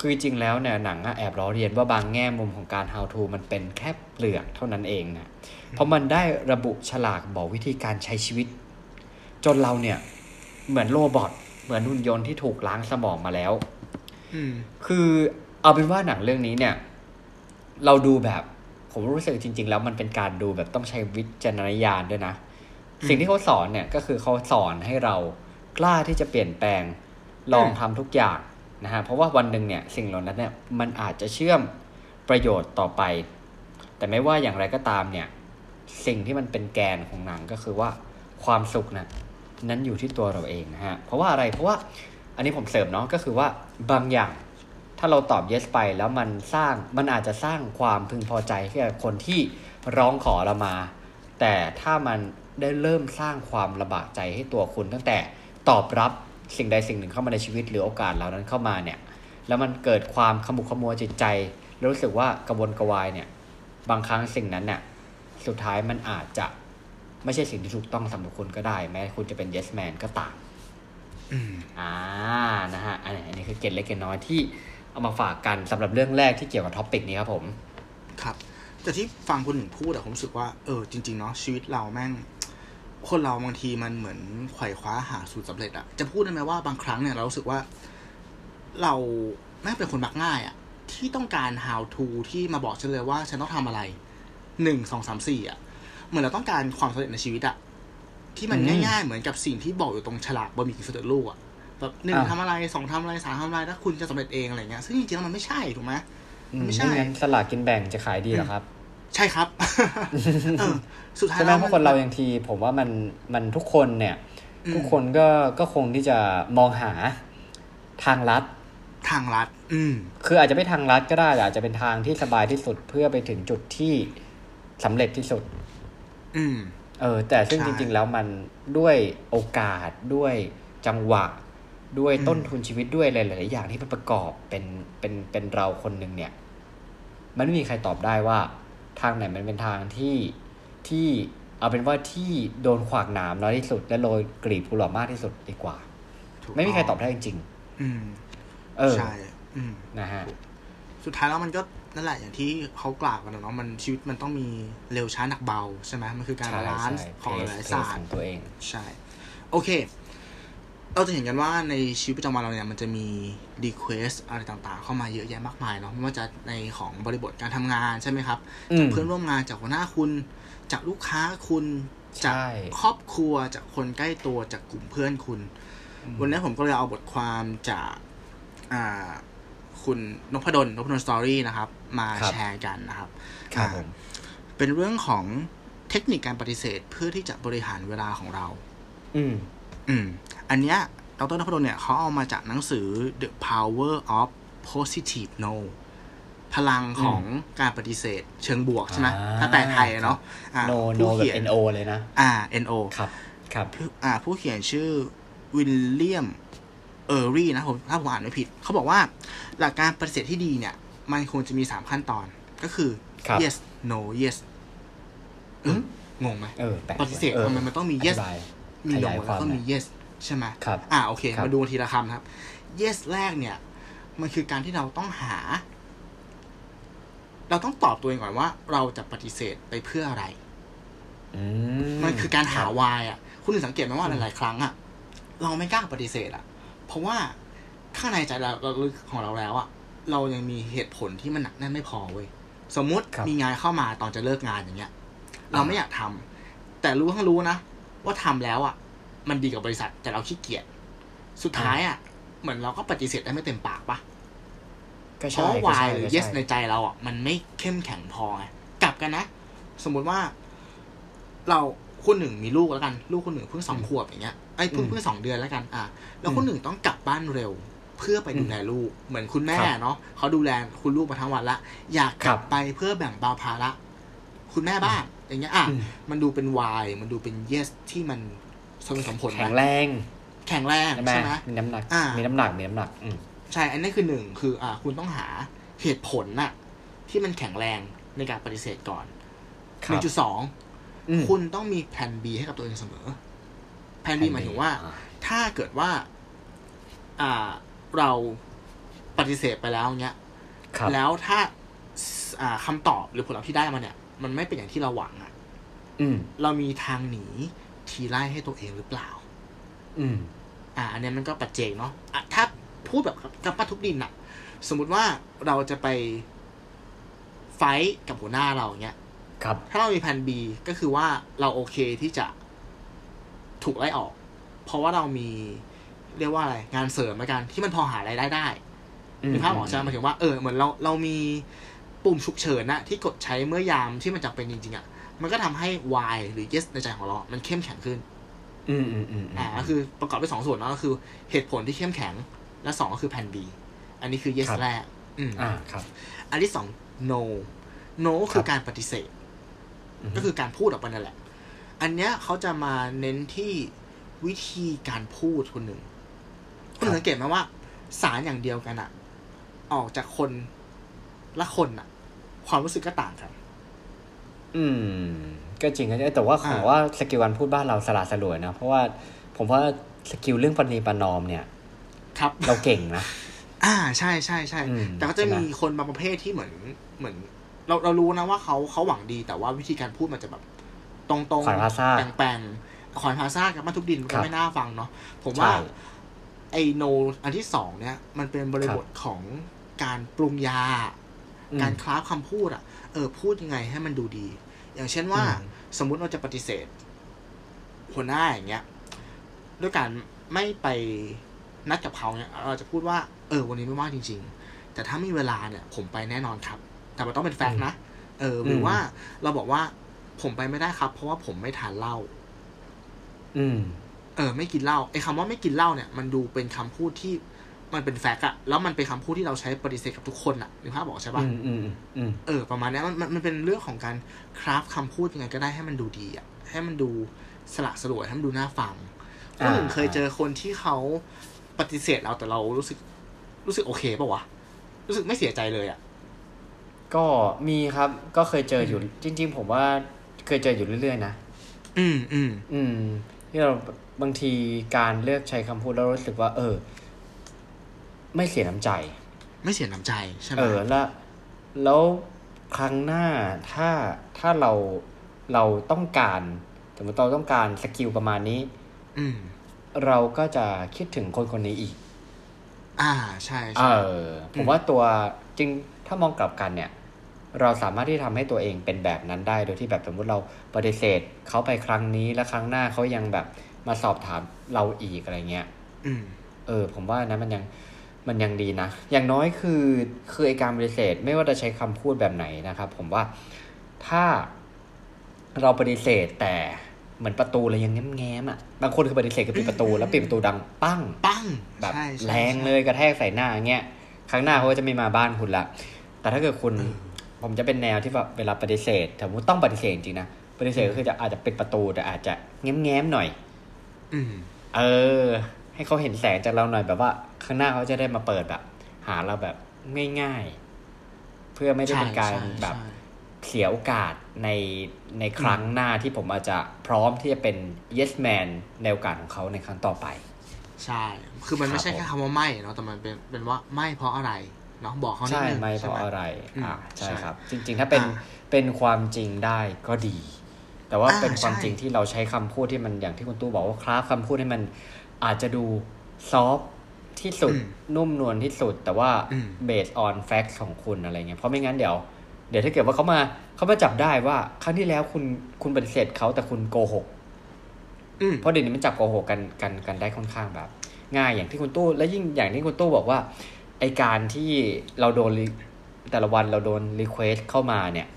คือจริงแล้วเนี่ยหนังอะแอบล้อเลียนว่าบางแง่มุมของการ how to มันเป็นแค่เปลือกเท่านั้นเองนะเพราะมันได้ระบุฉลากบอกวิธีการใช้ชีวิต จนเราเนี่ย เหมือนโรบอทเหมือนหุ่นยนต์ที่ถูกล้างสมองมาแล้วอืมคือเอาเป็นว่าหนังเรื่องนี้เนี่ย เราดูแบบผมรู้สึกจริง ๆ แล้วมันเป็นการดูแบบต้องใช้วิจารณญาณด้วยนะอืมสิ่งที่เขาสอนเนี่ยก็คือเขาสอนให้เรากล้าที่จะเปลี่ยนแปลง ลองทำทุกอย่าง นะฮะเพราะว่าวันหนึ่งเนี่ยสิ่งเหล่านั้นเนี่ยมันอาจจะเชื่อมประโยชน์ต่อไป แต่ไม่ว่าอย่างไรก็ตามเนี่ยสิ่งที่มันเป็นแกนของหนังก็คือว่าความสุขนะนั้นอยู่ที่ตัวเราเองนะฮะเพราะว่าอะไรเพราะว่าอันนี้ผมเสริมเนาะก็คือว่าบางอย่างถ้าเราตอบ yes ไปแล้วมันสร้างมันอาจจะสร้างความพึงพอใจให้กับคนที่ร้องขอเรามา แต่ถ้ามันได้เริ่มสร้างความลำบากใจให้ตัวคุณตั้งแต่ตอบรับ สิ่งใดสิ่งหนึ่งเข้ามาในชีวิตหรือโอกาสเหล่านั้นเข้ามาเนี่ยแล้วมันเกิดความขมุกขมัวจิตใจแล้วรู้สึกว่ากระวนกระวายเนี่ยบางครั้งสิ่งนั้นเนี่ยสุดท้ายมันอาจจะไม่ใช่สิ่งที่ถูกต้องสำหรับคุณก็ได้ แม้คุณจะเป็น yes man ก็ตามอืมอ่านะฮะอันนี้อันนี้คือเกร็ดเล็กเกร็ดน้อยที่เอามาฝากกันสำหรับเรื่องแรกที่เกี่ยวกับ topic นี้ครับผม ครับ แต่ที่ฟังคุณหนึ่งพูดอะผมรู้สึกว่าเออจริง ๆ เนาะชีวิตเราแม่ง คนเราบางทีมันเหมือนไขว่คว้าหาสูตรสำเร็จอะจะพูดได้ไหมว่าบางครั้งเนี่ยเรารู้สึกว่า เราแม่งเป็นคนมักง่ายอะที่ต้องการ how to ที่มาบอกฉันเลยว่าฉันต้องทำอะไรหนึ่งสองสามสี่อะเหมือนเราต้องการความสำเร็จในชีวิตอะที่มันอืมง่ายๆ เหมือนกับสิ่งที่บอกอยู่ตรงฉลากบะหมี่กึ่งสำเร็จรูปอะแบบหนึ่งอ่าทำอะไรสองทำอะไรสามทำอะไรถ้าคุณจะสำเร็จเองอะไรเงี้ยซึ่งจริงๆแล้วมันไม่ใช่ถูกไหมอืมไม่ใช่ไม่งั้นสลากกินแบ่งจะขายดีเหรอครับ ใช่ครับเออสุดท้ายใช่ไหมแล้วเพราะคนเราอย่างที ผมว่ามันมันทุกคนเนี่ยอืมทุกคนก็ก็คงที่จะมองหาทางลัด ทางลัด อืม คืออาจจะไม่ทางลัดก็ได้แต่อาจจะเป็นทางที่สบายที่สุดเพื่อไปถึงจุดที่สำเร็จที่สุด อืม เออ แต่ซึ่งใช่จริง ๆ แล้วมันด้วยโอกาสด้วยจังหวะด้วยอืมต้นทุนชีวิตด้วยหลายๆอย่างที่มันประกอบเป็นเป็นเป็นเราคนหนึ่งเนี่ย มันไม่มีใครตอบได้ว่า ทางไหนมันเป็นทางที่ที่เอาเป็นว่าที่โดนขวากหนามน้อยที่สุด และโรยกลีบกุหลาบมากที่สุดดีกว่าถูกไม่มีใครตอบได้จริงอืมๆเออใช่อืมนะฮะสุดท้ายแล้วมันก็นั่นแหละอย่างที่เขากล่าวกันนะเนาะมันชีวิตมันต้องมีเร็วช้าหนักเบา ใช่ไหมมันคือการใช่ balance ใช่ของหลายๆศาสตร์องตัวเอง ใช่ โอเค เราจะเห็นกันว่าในชีวิตประจำวันเราเนี่ยมันจะมี request อะไรต่างๆ เข้ามาเยอะแยะมากมายเนาะไม่ว่าจะในของบริบทการทำงานใช่ไหมครับอืมจากเพื่อนร่วมงานจากหัวหน้าคุณ จากลูกค้าคุณจากใช่ครอบครัวจากคนใกล้ตัวจากกลุ่มเพื่อนคุณ วันนี้ผมก็เลยเอาบทความจากอ่าคุณนพดลนพดลสตอรี่นะครับ มาครับแชร์กันนะครับครับอ่าผมเป็นเรื่องของเทคนิคการปฏิเสธเพื่อที่จะบริหารเวลาของเรา อืม อืม อันเนี้ยดรนพดลเนี่ยเขาเอามาจากหนังสือ The Power of Positive No พลังของการปฏิเสธ เชิงบวกใช่ไหมอ่าถ้าแปลไทยอะเนาะอ่า no ผู้ no แบบเขียน no เลยนะ อ่า no ครับครับอ่า ผู้เขียนชื่อวิลเลียมเออรี่นะผมถ้าผมอ่านไม่ผิด เขาบอกว่าหลักการปฏิเสธที่ดีเนี่ย มันควรจะมีสามขั้นตอนก็คือครับ yes no yes เอองงไหมเออแปลกปฏิเสธออทำไมมันต้องมีอ yes ธิบายมีข no ยายคแล้ววามก็หน่มีอย yes ใช่ไหมครับอ่าโอเคครับมาดูทีละคำนะครับ yes แรกเนี่ย มันคือการที่เราต้องหา เราต้องตอบตัวเองก่อนว่า เราจะปฏิเสธไปเพื่ออะไรอืมันคือการหาครับวายอะ คุณถึงสังเกตไหมว่าหลาย ๆ ครั้งอะ เราไม่กล้าปฏิเสธอะ เพราะว่าข้างในใจเราเราลึกของเราแล้วอะ เรายังมีเหตุผลที่มันหนักแน่นไม่พอเว้ย สมมุติครับมีงานเข้ามาตอนจะเลิกงานอย่างเงี้ย เราไม่อยากทำแต่รู้ทั้งรู้นะว่าทำแล้วอะ มันดีกับบริษัท แต่เราขี้เกียจสุดท้ายอะ เหมือนเราก็ปฏิเสธได้ไม่เต็มปากปะก็เพใช่ราะว่าก็วายใช่หรือก็ yes ใช่ในใจเราอะมันไม่เข้มแข็งพอไงกลับกันนะ สมมุติว่า เราคุณหนึ่งมีลูกแล้วกัน ลูกคุณหนึ่งเพิ่งสองขวบอย่างเงี้ยไอ้ยเพิ่งอืมเพิ่งสองเดือนแล้วกันอะแล้วคุณหนึ่งต้องกลับบ้านเร็วเพื่อไปดูแลลูก เหมือนคุณแม่ครับเนาะเขาดูแลคุณลูกมาทั้งวันละ อยากกลับครับไปเพื่อแบ่งเบาภาระคุณแม่บ้างอย่างเงี้ยอะอืมมันดูเป็นวายมันดูเป็น yes ที่มัน สมเหตุสมผลไหมแข็งแรง แข็งแรงใช่ไหมใช่ไหมมีน้ำหนักอ่ามีมีน้ำหนัก มีน้ำหนักอืมใช่ อันนี้คือหนึ่งคือ อ่า คุณต้องหาเหตุผลน่ะ ที่มันแข็งแรงในการปฏิเสธก่อนคหรันึ่บงจุดสองอืมคุณต้องมีแผน B ให้กับตัวเองเสมอ แผน B หมายถึงว่าอ่าถ้าเกิดว่า อ่าเราปฏิเสธไปแล้วเนี้ยครับแล้วถ้าอ่าคำตอบหรือผลลัพธ์ที่ได้มาเนี่ย มันไม่เป็นอย่างที่เราหวังอะอืมเรามีทางหนี ทีไล่ให้ตัวเองหรือเปล่า อืม อ่า อันเนี้ยมันก็ปัจเจกเนาะอะถ้าพูดแบบกับป้าทุบดินอะสมมุติว่าเราจะไปไฟท์กับหัวหน้าเราเนี้ย ครับ ถ้าเรามีแผน B ก็คือว่าเราโอเคที่จะถูกไล่ออก เพราะว่าเรามีเรียกว่าอะไร งานเสริมแล้วกันที่มันพอหารายได้ได้มีภาพออกใช่ไหมหมายถึงว่าเออเหมือนเราเรามี ปุ่มฉุกเฉินนะที่กดใช้เมื่อยามที่มันจำเป็นจริงๆอะมันก็ทำให้ Y หรือ Yes ในใจของเรา มันเข้มแข็งขึ้น อืมอืมอืมอ่าก็คือประกอบด้วยสองส่วนเนาะก็คือเหตุผลที่เข้มแข็ง และสองก็คือแผน B อันนี้คือ yes แรก อืมอ่าครับ อันที่สอง no no คือการปฏิเสธอืมก็คือการพูดออกไปนั่นแหละ อันเนี้ยเขาจะมาเน้นที่วิธีการพูดคนหนึ่งคุณสังเกตไหมว่า สารอย่างเดียวกันอะออกจากคน ละคนอะความรู้สึกก็ต่างกันอืม ก็จริงนะแต่ว่าขออ่าว่า skill การพูดบ้านเราสละสลวยนะเพราะว่าผมว่า skill เรื่องประนีประนอมเนี่ย ครับ เราเก่งนะอ่าใช่ใช่ใช่อืมแต่ก็จะใช่ไหมมีคนบางประเภทที่เหมือนเหมือน เราเรารู้นะว่าเขาเขาหวังดี แต่ว่าวิธีการพูดมันจะแบบ ตรงๆขวานผ่าซากแปลกๆขวานผ่าซากกลับมาทุกดินคก็รับไม่น่าฟังเนาะผมว่าใช่ไอโนอันที่สองเนี่ย มันเป็นบริบทของการปรุงยาอืม การคราฟคำพูดอะ เออ พูดยังไงให้มันดูดี อย่างเช่นว่าอืมสมมุติเราจะปฏิเสธหัวหน้าอย่างเงี้ย ด้วยการไม่ไปนัดกับเขาเนี่ย เราจะพูดว่า เออ วันนี้ไม่ว่างจริง ๆ แต่ถ้ามีเวลาเนี่ย ผมไปแน่นอนครับ แต่มันต้องเป็นแฟกต์นะ เออ หรือว่าเราบอกว่าผมไปไม่ได้ครับ เพราะว่าผมไม่ทานเหล้า อืม เออ ไม่กินเหล้า ไอ้คำว่าไม่กินเหล้าเนี่ย มันดูเป็นคำพูดที่ มันเป็นแฟกต์อะแล้วมันเป็นคำพูดที่เราใช้ปฏิเสธกับทุกคนอะนึกภาพบอกใช่ปะอืมอืมอืมเออ ประมาณเนี้ยมันมันมันเป็นเรื่องของการคราฟคำพูดยังไงก็ได้ให้มันดูดีอะให้มันดูสละสลวยให้มันดูน่าฟังก็หนึ่งเคยเจอคนที่เขาปฏิเสธเราแต่เรารู้สึก รู้สึกโอเคป่าวะรู้สึกไม่เสียใจเลยอะก็มีครับ ก็เคยเจออยู่จริง ๆ ผมว่าเคยเจออยู่เรื่อยๆนะอืมอืมอืมที่เราบางทีการเลือกใช้คำพูดแล้วรู้สึกว่า เออ ไม่เสียน้ำใจ ไม่เสียน้ำใจใช่ไหมเออแล้วแล้วครั้งหน้าถ้าถ้าเราเราต้องการสมมติเราต้องการสกิลประมาณนี้ อืมเราก็จะคิดถึงคนคนนี้อีก อ่าใช่เอใช่อผมว่าตัวจริงถ้ามองกลับกันเนี่ย เราสามารถที่ทำให้ตัวเองเป็นแบบนั้นได้ โดยที่แบบสมมติเราปฏิเสธเขาไปครั้งนี้แล้วครั้งหน้าเขายังแบบมาสอบถามเราอีกอะไรเงี้ยอืมเออ ผมว่านะมันยัง มันยังดีนะ อย่างน้อยคือคือไอการปฏิเสธไม่ว่าจะใช้คำพูดแบบไหนนะครับ ผมว่าถ้าเราปฏิเสธแต่เหมือนประตูเรายังแง้มๆอะบางคนคือปฏิเสธคือปิดประตู แล้วปิดประตูดังปั้งปั้งแบบใช่ใช่แรงใช่เลยกระแทกใส่หน้าอย่างเงี้ยครั้งหน้าเขาก็จะไม่มาบ้านคุณละแต่ถ้าเกิดคุณเออผมจะเป็นแนวที่แบบเวลาปฏิเสธสมมติต้องปฏิเสธจริงๆนะปฏิเสธก็คือจะอาจจะปิดประตูแต่อาจจะแง้มๆหน่อยอืมเออ ให้เขาเห็นแสงจากเราหน่อยแบบว่า ข้างหน้าเขาจะได้มาเปิดแบบ หาเราแบบง่ายๆ เพื่อไม่ได้เป็นการใช่ใช่แบบใช่เสียโอกาสในในครั้งหน้าที่ผมอาจจะพร้อมที่จะเป็น yes man ในโอกาสของเขาในครั้งต่อไป ใช่ คือมันครับไม่ใช่แค่คำว่าไม่เนาะแต่มันเป็นเป็นว่าไม่เพราะอะไรเนาะบอกเขานิดใช่นึงไม่เพใช่ราะไหมอะไรอืมอ่าใช่ใช่ครับ จริง ๆ ถ้าเป็นอ่าเป็นความจริงได้ก็ดี แต่ว่าอ่าเป็นความใช่จริงที่เราใช้คำพูดที่มันอย่างที่คุณตู้บอกว่าคราฟคำพูดให้มัน อาจจะดูซอฟที่สุดนุ่มนวลที่สุด แต่ว่าอืม based on facts ของคุณอะไรเงี้ยเพราะไม่งั้นเดี๋ยว เดี๋ยวถ้าเกิดว่าเขามาเขามาจับได้ว่า ครั้งที่แล้วคุณคุณปฏิเสธเขาแต่คุณโกหกอืมเพราะเดี๋ยวนี้มันจับโกหกกันกันกันได้ค่อนข้างแบบ ง่ายอย่างที่คุณตู้ และยิ่งอย่างที่คุณตู้บอกว่า ไอการที่เราโดน re- แต่ละวันเราโดน request เข้ามาเนี่ย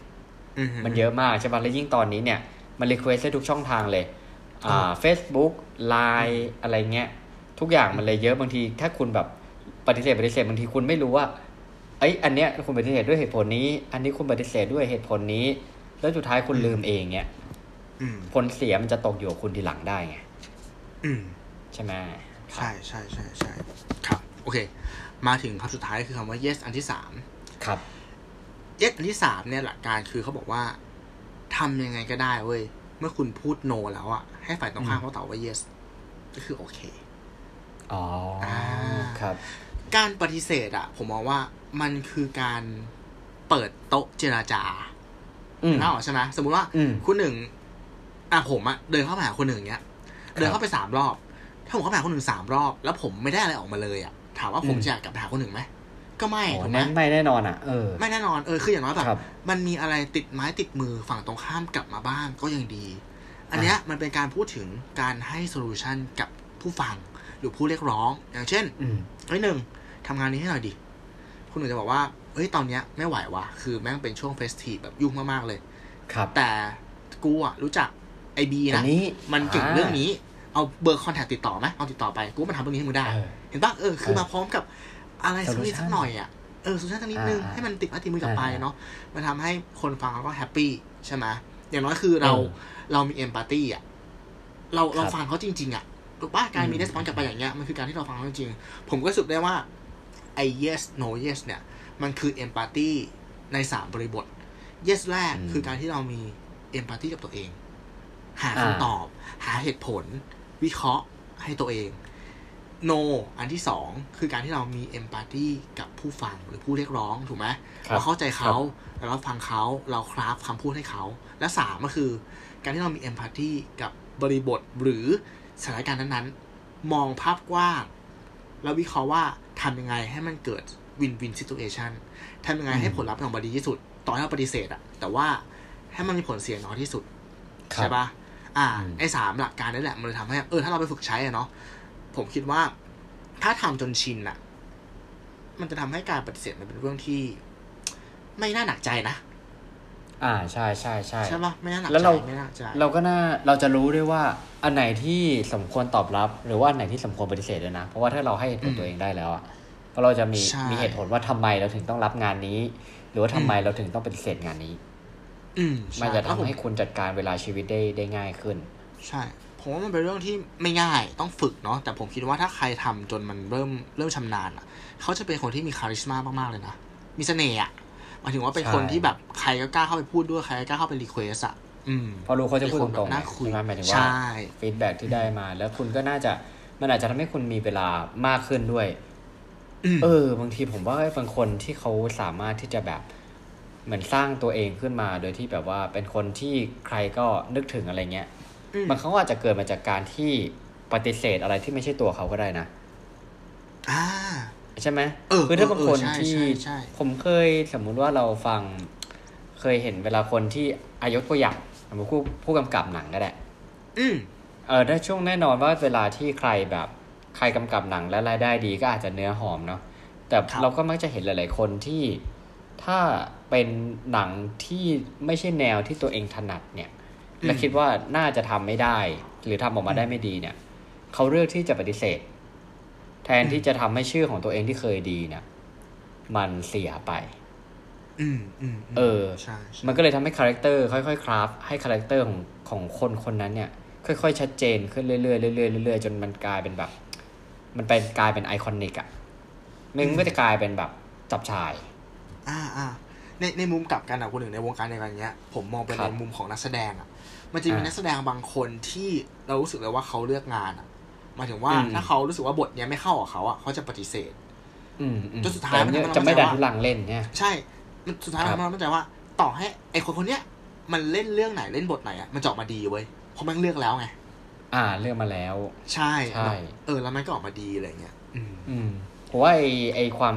อืมมันเยอะมากใช่ปะแล้วยิ่งตอนนี้เนี่ย มัน request ได้ทุกช่องทางเลย อ่า Facebook Line อะไรเงี้ย ทุกอย่างมันเลยเยอะบางที ถ้าคุณแบบปฏิเสธปฏิเสธบางทีคุณไม่รู้ว่าเอ้ยอันเนี้ยคุณปฏิเสธด้วยเหตุผลนี้ อันนี้คุณปฏิเสธด้วยเหตุผลนี้ แล้วสุดท้ายคุณลืมเองเนี่ยอืมผลเสียมันจะตกอยู่กับคุณทีหลังได้ไงอืมใช่ไหมใช่ใช่ใช่ใช่ครับ โอเค มาถึงคำสุดท้ายคือคำว่า yes อันที่สามครับ yes อันที่สามเนี่ยหลักการคือเขาบอกว่าทำยังไงก็ได้เว้ยเมื่อคุณพูด no แล้วอะให้ฝ่ายตรงข้ามเขาตอบว่า yes ก็คือโอเค อ๋ออาครับ การปฏิเสธอะผมมองว่ามันคือการเปิดโต๊ะเจราจาอืมน่าออกใช่ไหมสมมุติว่าอืมคุณหนึ่งอะผมอะเดินเข้าไปหาคนหนึ่งเนี้ย เดินเข้าไปสามรอบ ถ้าผมเข้าไปหาคนหนึ่งสามรอบ แล้วผมไม่ได้อะไรออกมาเลยอะถามว่าผมอืมจะอยากกลับไปหาคนหนึ่งไหม ก็ไม่โอ้ถูกไหมนั้นไม่แน่นอนอะเออไม่แน่นอนเออคืออย่างน้อยแบบครับมันมีอะไรติดไม้ติดมือฝั่งตรงข้ามกลับมาบ้างก็ยังดี อันเนี้ยมันเป็นการพูดถึงการให้ solution กับผู้ฟังหรือผู้เรียกร้อง อย่างเช่นอืมเฮ้ยหนึ่งทำงานนี้ให้หน่อยดิคุณหนึ่งจะบอกว่าเฮ้ยตอนเนี้ยไม่ไหววะคือแม่งเป็นช่วง festive แบบยุ่งมากๆเลย ครับ แต่กูอะรู้จักไอบีอันะนนี้มันเก่งอ่าเรื่องนี้เอาเบอร์ contact ติดต่อไหมเอาติดต่อไปกูมาทำเรื่องนี้ให้มึงได้เออเห็นปะเออคือเออมาพร้อมกับ อะไรสักนิด Solution สักหน่อยอะเออ solu tion สักนิดนึงอ่าให้มันติดไม้ติดมือกลับไปอ่าเนาะมันทำให้คนฟังเขาก็ happy ใช่ไหมอย่างน้อยคือเราเออเรามี empathy อะเราเราครับฟังเขาจริง ๆ อะถูกปะการมีอืม respond กลับไปอย่างเงี้ยมันคือการที่เราฟังเขาจริงๆผมก็รู้สึกได้ว่าไอ้ yes no yes เนี่ย มันคือ empathy ในสามบริบท yes แรกคือการที่เรามี empathy กับตัวเอง หาคำตอบ หาเหตุผล วิเคราะห์ให้ตัวเอง no อันที่สองคือการที่เรามีเอมพัตตีกับผู้ฟังหรือผู้เรียกร้องถูกไหมครับเราเข้าใจเขาแล้วเราฟังเขาเราคราฟคำพูดให้เขา และสามก็คือ การที่เรามีเอมพัตตีกับบริบทหรือสถานการณ์นั้นๆ มองภาพกว้างแล้ววิเคราะห์ว่าทำยังไงให้มันเกิดวินวินซิตูเอชันทำยังไงให้ผลลัพธ์ออกมาดีที่สุด ต่อให้เราปฏิเสธอะแต่ว่าให้มันมีผลเสียน้อยที่สุดครับใช่ปะอ่าอืมไอ้สามหลักการนี่แหละ มันเลยทำให้เออถ้าเราไปฝึกใช้อะเนาะ ผมคิดว่า ถ้าทำจนชินอะมันจะทำให้การปฏิเสธมันเป็นเรื่องที่ ไม่น่าหนักใจนะอ่าใช่ใช่ใช่ใช่ปะไม่น่าหนักแล้วใจเราไม่น่าหนักใจเราก็น่าเราจะรู้ด้วยว่า อันไหนที่สมควรตอบรับ หรือว่าอันไหนที่สมควรปฏิเสธด้วยนะ เพราะว่าถ้าเราให้เหตุผลตัวเองได้แล้วอะก็เราจะมีใช่มีเหตุผลว่าทำไมเราถึงต้องรับงานนี้ หรือว่าทำไมเราถึงต้องปฏิเสธงานนี้ อืมมันจะทำแล้วผมให้คุณจัดการเวลาชีวิตได้ได้ง่ายขึ้น ใช่ ผมว่ามันเป็นเรื่องที่ไม่ง่ายต้องฝึกเนาะแต่ผมคิดว่าถ้าใครทำจนมันเริ่มเริ่มชำนาญอะเขาจะเป็นคนที่มี charisma มากๆเลยนะมีเสน่ห์อะหมายถึงว่าเป็นใช่คนที่แบบใครก็กล้าเข้าไปพูดด้วยใครก็กล้าเข้าไป request อะอืมเพราะรู้เขาจะพูดตรงๆน่าคุยใช่ไหมหมายถึงว่าใช่ feedback ที่ได้มา แล้วคุณก็น่าจะมันอาจจะทำให้คุณมีเวลามากขึ้นด้วยอืมเออ บางทีผมว่าบางคนที่เขาสามารถที่จะแบบเหมือนสร้างตัวเองขึ้นมา โดยที่แบบว่าเป็นคนที่ใครก็นึกถึงอะไรเงี้ยอืม บางครั้งก็อาจจะเกิดมาจากการที่ปฏิเสธอะไรที่ไม่ใช่ตัวเขาก็ได้นะอ่าใช่ไหมเออคือถ้าบางคนเออใช่ที่ใช่ใช่ผมเคยสมมุติว่าเราฟัง เคยเห็นเวลาคนที่อายกตัวอย่างสมมติผู้ผู้กำกับหนังก็ได้อืมเออได้ช่วงแน่นอนว่าเวลาที่ใครแบบใครกำกับหนังและรายได้ดีก็อาจจะเนื้อหอมเนาะแต่ครับเราก็มักจะเห็นหลาย ๆ คนที่ถ้าเป็นหนังที่ไม่ใช่แนวที่ตัวเองถนัดเนี่ย และคิดว่าน่าจะทำไม่ได้ หรือทำออกมาได้ไม่ดีเนี่ยเขาเลือกที่จะปฏิเสธ แทนที่จะทำให้ชื่อของตัวเองที่เคยดีเนี่ยมันเสียไปอืมอืมมเออใช่ใช่มันก็เลยทำให้ character ค่อยๆ craft ให้ character ของของคนคนนั้นเนี่ย ค่อยๆชัดเจนขึ้นเรื่อยๆเรื่อยๆเรื่อยๆจนมันกลายเป็นแบบ มันเป็นกลายเป็น iconic อะมันก็จะกลายเป็นแบบจับชาย อ่าอ่าในในมุมกลับกันอะคนหนึ่งในวงการในการเนี้ย ผมมองเป็นครัในบมุมของนักแสดงอะ มันจะมีอ่านันักแสดงบางคนที่เรารู้สึกเลยว่าเขาเลือกงานอะหมายถึงว่าอืมถ้าเขารู้สึกว่าบทเนี้ยไม่เข้ากับเขาอะเขาจะปฏิเสธอืมอืมจนสุดท้ายแต่มันเนี่ยทำให้จะไม่เราดันเข้าใจว่าทุลังเล่นเนี่ยใช่ มันสุดท้ายครับเรามั่นใจว่า ต่อให้ไอคนคนเนี้ยมันเล่นเรื่องไหนเล่นบทไหนอะมันจะออกมาดีเว้ยเพราะมันเลือกแล้วไงอ่าเลือกมาแล้ว ใช่ใช่เออแล้วมันก็ออกมาดีอะไรเงี้ยอืมอืมผมว่าไอไอความ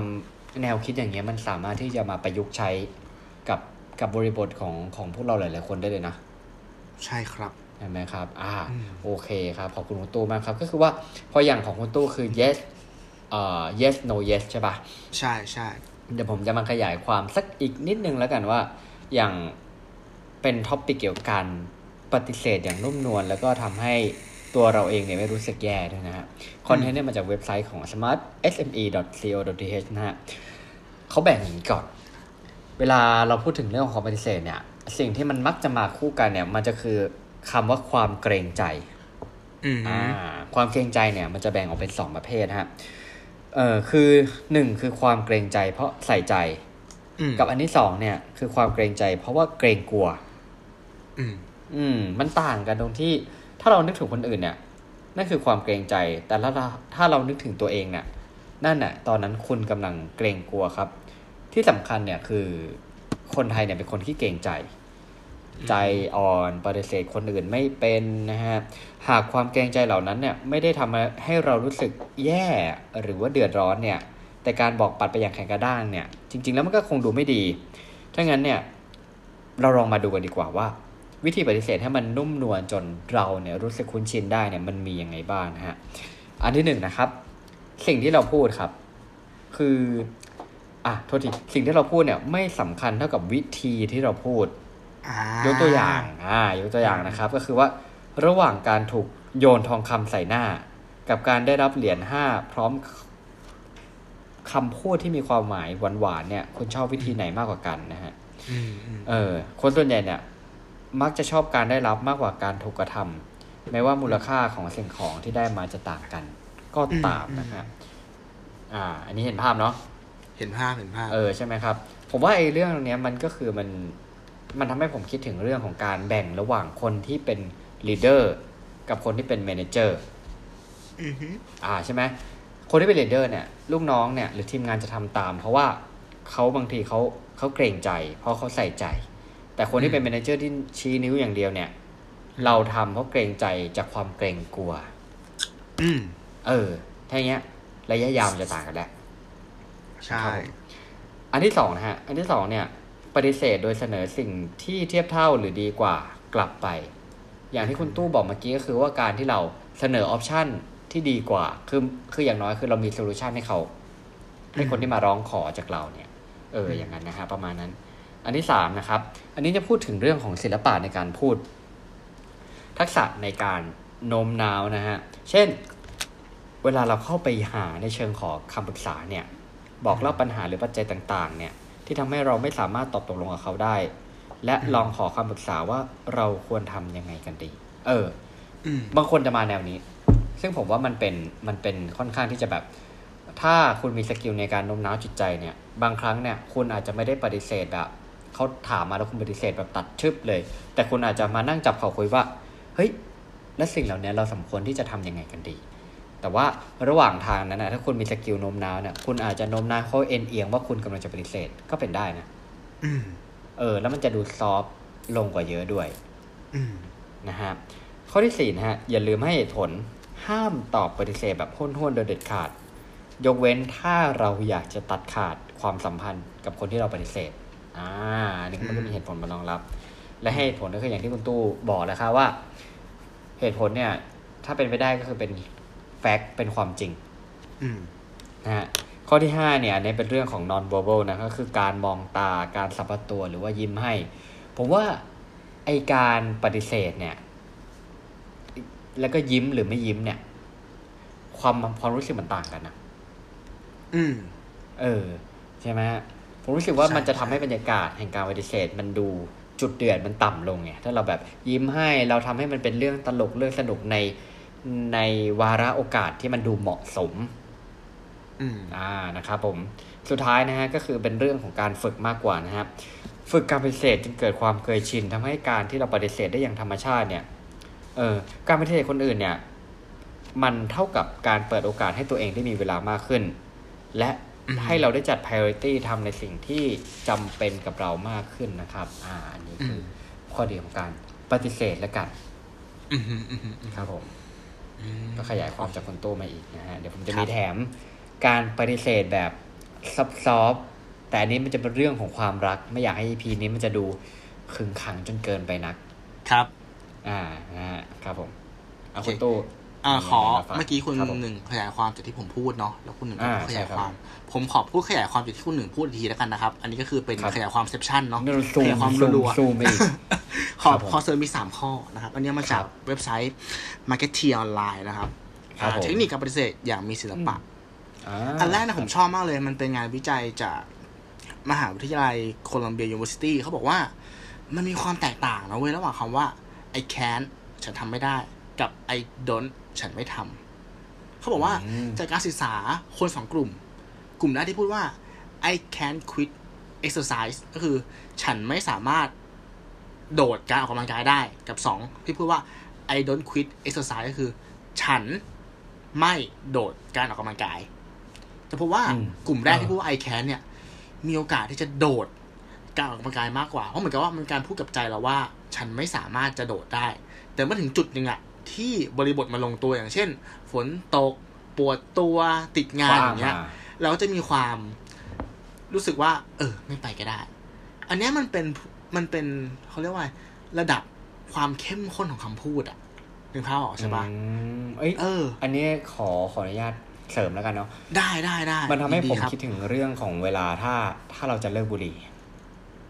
แนวคิดอย่างเงี้ยมันสามารถที่จะมาประยุกต์ใช้กับกับบริบทของของพวกเราหลาย ๆ คนได้เลยนะ ใช่ครับเห็นไหมครับ อ่าอืมโอเคครับ ขอบคุณคุณตู้มากครับ ก็คือว่า พออย่างของคุณตู้คือ yes เอ่อ yes no yes ใช่ปะใช่ใช่เดี๋ยวผมจะมาขยายความสักอีกนิดนึงแล้วกันว่า อย่างเป็น topic เกี่ยวกับการปฏิเสธอย่างนุ่มนวลแล้วก็ทำให้ตัวเราเองเนี่ยไม่รู้สึกแย่ด้วยนะฮะ คอนเทนต์เนี่ยมาจากเว็บไซต์ของ smartsme.co.th นะฮะเขาแบ่งอย่างนี้ก่อน เวลาเราพูดถึงเรื่องของความปฏิเสธเนี่ย สิ่งที่มันมักจะมาคู่กันเนี่ย มันจะคือคำว่าความเกรงใจอืมอ่าความเกรงใจเนี่ย มันจะแบ่งออกเป็นสองประเภทนะฮะเอ่อคือหนึ่งคือความเกรงใจ เพราะใส่ใจอืมกับอันที่สองเนี่ย คือความเกรงใจ เพราะว่าเกรงกลัว อืม อืม มันต่างกันตรงที่ ถ้าเรานึกถึงคนอื่นเนี่ยนั่นคือความเกรงใจ แต่ถ้าเราถ้าเรานึกถึงตัวเองเนี่ยนั่นน่ะ ตอนนั้นคุณกำลังเกรงกลัวครับ ที่สำคัญเนี่ยคือ คนไทยเนี่ยเป็นคนที่เกรงใจ ใจอ่อนปฏิเสธคนอื่นไม่เป็นนะฮะหากความเกรงใจเหล่านั้นเนี่ยไม่ได้ทำให้เรารู้สึกแย่หรือว่าเดือดร้อนเนี่ยแต่การบอกปัดไปอย่างแข็งกระด้างเนี่ยจริง ๆ แล้วมันก็คงดูไม่ดีถ้างั้นเนี่ยเราลองมาดูกันดีกว่าว่า วิธีปฏิเสธให้มันนุ่มนวลจนเราเนี่ยรู้สึกคุ้นชินได้เนี่ยมันมียังไงบ้างนะฮะอันที่หนึ่งนะครับ สิ่งที่เราพูดครับ คือ อะโทษทีสิ่งที่เราพูดเนี่ยไม่สำคัญเท่ากับวิธีที่เราพูดอ่ายกตัวอย่างอ่ายกตัวอย่างนะครับ ก็คือว่าระหว่างการถูกโยนทองคำใส่หน้า กับการได้รับเหรียญห้าพร้อมคำพูดที่มีความหมายหวานๆเนี่ยคุณชอบวิธีไหนมากกว่ากันนะฮะอืมอืมเออ คนส่วนใหญ่เนี่ย มักจะชอบการได้รับมากกว่าการถูกกระทำไม่ว่ามูลค่าของสิ่งของที่ได้มาจะต่างกัน ก็ตามนะฮะอ่า อันนี้เห็นภาพเนาะ เห็นภาพเห็นภาพ เออใช่ไหมครับ ผมว่าไอ้เรื่องเนี้ยมันก็คือมันมันทำให้ผมคิดถึงเรื่องของการแบ่งระหว่างคนที่เป็น leader กับคนที่เป็น manager อือฮึอ่าใช่ไหมคนที่เป็น leader เนี่ยลูกน้องเนี่ยหรือทีมงานจะทำตาม เพราะว่าเขาบางทีเขาเขาเกรงใจ เพราะเขาใส่ใจ แต่คนที่เป็น manager ที่ชี้นิ้วอย่างเดียวเนี่ย เราทำเพราะเกรงใจจากความเกรงกลัว อืมเออถ้าอย่างเงี้ย ระยะยาวมันจะต่างกันแล้ว ใช่ครับผมอันที่สองนะฮะ อันที่สองเนี่ย ปฏิเสธโดยเสนอสิ่งที่เทียบเท่าหรือดีกว่ากลับไป อย่างที่คุณตู้บอกเมื่อกี้ก็คือว่าการที่เราเสนอ option ที่ดีกว่า คือคืออย่างน้อยคือเรามี solution ให้เขาให้คนที่มาร้องขอจากเราเนี่ย เอออย่างนั้นนะฮะประมาณนั้น อันที่สามนะครับ อันนี้จะพูดถึงเรื่องของศิลปะในการพูด ทักษะในการโน้มน้าวนะฮะ เช่น เวลาเราเข้าไปหาในเชิงขอคำปรึกษาเนี่ย บอกเล่าปัญหาหรือปัจจัยต่างๆ เนี่ย ที่ทำให้เราไม่สามารถตอบตกลงกับเขาได้ และลองขอคำปรึกษาว่าเราควรทำยังไงกันดี เอออืมบางคนจะมาแนวนี้ ซึ่งผมว่ามันเป็นมันเป็นค่อนข้างที่จะแบบ ถ้าคุณมีสกิลในการโน้มน้าวจิตใจเนี่ย บางครั้งเนี่ย คุณอาจจะไม่ได้ปฏิเสธแบบเขาถามมาแล้วคุณปฏิเสธแบบตัดชึบเลย แต่คุณอาจจะมานั่งจับเขาคุยว่า เฮ้ย และสิ่งเหล่านี้เราสมควรที่จะทำยังไงกันดี แต่ว่าระหว่างทางนั้นนะถ้าคุณมี skill โน้มน้าวเนี่ยคุณอาจจะโน้มน้าวเขาเอนเอียงว่าคุณกำลังจะปฏิเสธก็เป็นได้นะอืมเออ แล้วมันจะดู soft ลงกว่าเยอะด้วยอืมนะฮะข้อที่สี่นะฮะอย่าลืมให้เหตุผลห้ามตอบปฏิเสธแบบห้วนๆโดยเด็ดขาด ยกเว้นถ้าเราอยากจะตัดขาดความสัมพันธ์กับคนที่เราปฏิเสธอ่าอันนี้ก็มันก็มีเหตุผลมารองรับ และให้เหตุผลก็คืออย่างที่คุณตู้บอกแล้วครับว่า เหตุผลเนี่ย ถ้าเป็นไปได้ก็คือเป็นแฟกต์เป็นความจริงอืมนะฮะข้อที่ห้าเนี่ยอันนี้เป็นเรื่องของ non verbal นะก็คือการมองตาการสัมผัสตัวหรือว่ายิ้มให้ ผมว่าไอการปฏิเสธเนี่ย แล้วก็ยิ้มหรือไม่ยิ้มเนี่ย ความความรู้สึกมันต่างกันนะอืม เออ ใช่ไหมฮะผมรู้สึกว่าใช่มันจะทำใช่ให้บรรยากาศแห่งการปฏิเสธ มันดูจุดเดือดมันต่ำลงไงถ้าเราแบบยิ้มให้เราทำให้มันเป็นเรื่องตลกเรื่องสนุกใน ในวาระโอกาสที่มันดูเหมาะสมอืมอ่านะครับผมสุดท้ายนะฮะก็คือเป็นเรื่องของการฝึกมากกว่านะครับฝึกการปฏิเสธจึงเกิดความเคยชินทำให้การที่เราปฏิเสธได้อย่างธรรมชาติเนี่ยเออการปฏิเสธคนอื่นเนี่ย มันเท่ากับการเปิดโอกาสให้ตัวเองได้มีเวลามากขึ้น และอืมให้เราได้จัด priority ทำในสิ่งที่จำเป็นกับเรามากขึ้นนะครับ อ่าอันนี้คืออข้อดีของการปฏิเสธและกันอืมอืมอืมอืมครับผมอืม ก็ขยายความจากคนโตมาอีกนะฮะเดี๋ยวผมจะครัมีบแถมการปฏิเสธแบบซับซอฟๆแต่อันนี้มันจะเป็นเรื่องของความรัก ไม่อยากให้ EP นี้มันจะดูขึงขังจนเกินไปนัก ครับ อ่านะฮะครับผมเอาโอเคคุณตู้อ่าขอมีะไราฝาเมื่อกี้คุณรับผหนึ่งขยายความจากที่ผมพูดเนาะแล้วคุณหนึ่งก็อ่าขยายใช่ครับความ ผมขอพูดขยายความจากที่คุณหนึ่งพูดอีกทีแล้วกันนะครับ อันนี้ก็คือเป็นครับขยายความเซปชันเนาะนี่เราซูขมยายความซูมรัวซูมไปอีกๆขอครับผมขอเสริมมีสามข้อนะครับ อันนี้มาจากครับเว็บไซต์ Marketeer Online นะครับครับอ่าผมเทคนิคการปฏิเสธอย่างมีศิลปะอ่าอันแรกนะผมชอบมากเลย มันเป็นงานวิจัยจากมหาวิทยาลัยโคลัมเบียยูนิเวอร์ซิตี้เขาบอกว่า มันมีความแตกต่างนะเว้ยระหว่างคำว่า I can ฉันทำไม่ได้ กับ I don't ฉันไม่ทำเขาบอกว่าอืมจากการศึกษาคนสองกลุ่ม กลุ่มแรกที่พูดว่า I can't quit exercise ก็คือฉันไม่สามารถโดดการออกกำลังกายได้กับสองที่พูดว่า I don't quit exercise ก็คือ ฉันไม่โดดการออกกำลังกายแต่พบว่าอืมกลุ่มแรกเออที่พูดว่า I can เนี่ย มีโอกาสที่จะโดดการออกกำลังกายมากกว่า เพราะเหมือนกับว่ามันการพูดกับใจเราว่า ฉันไม่สามารถจะโดดได้ แต่เมื่อถึงจุดหนึ่งอะที่บริบทมาลงตัวอย่างเช่น ฝนตกปวดตัวติดงานอย่างเงี้ยว่ม เราก็จะมีความรู้สึกว่า เออ ไม่ไปก็ได้ อันเนี้ยมันเป็นมันเป็นเขาเรียกว่า ระดับความเข้มข้นของคำพูดอะนึกภาพออกใช่ปะอืมเอ้ยเออ อันนี้ขอขออนุญาตเสริมแล้วกันเนาะได้ได้ได้มันทำให้ยิผมดีรับคิดถึงเรื่องของเวลาถ้าถ้าเราจะเลิกบุหรี่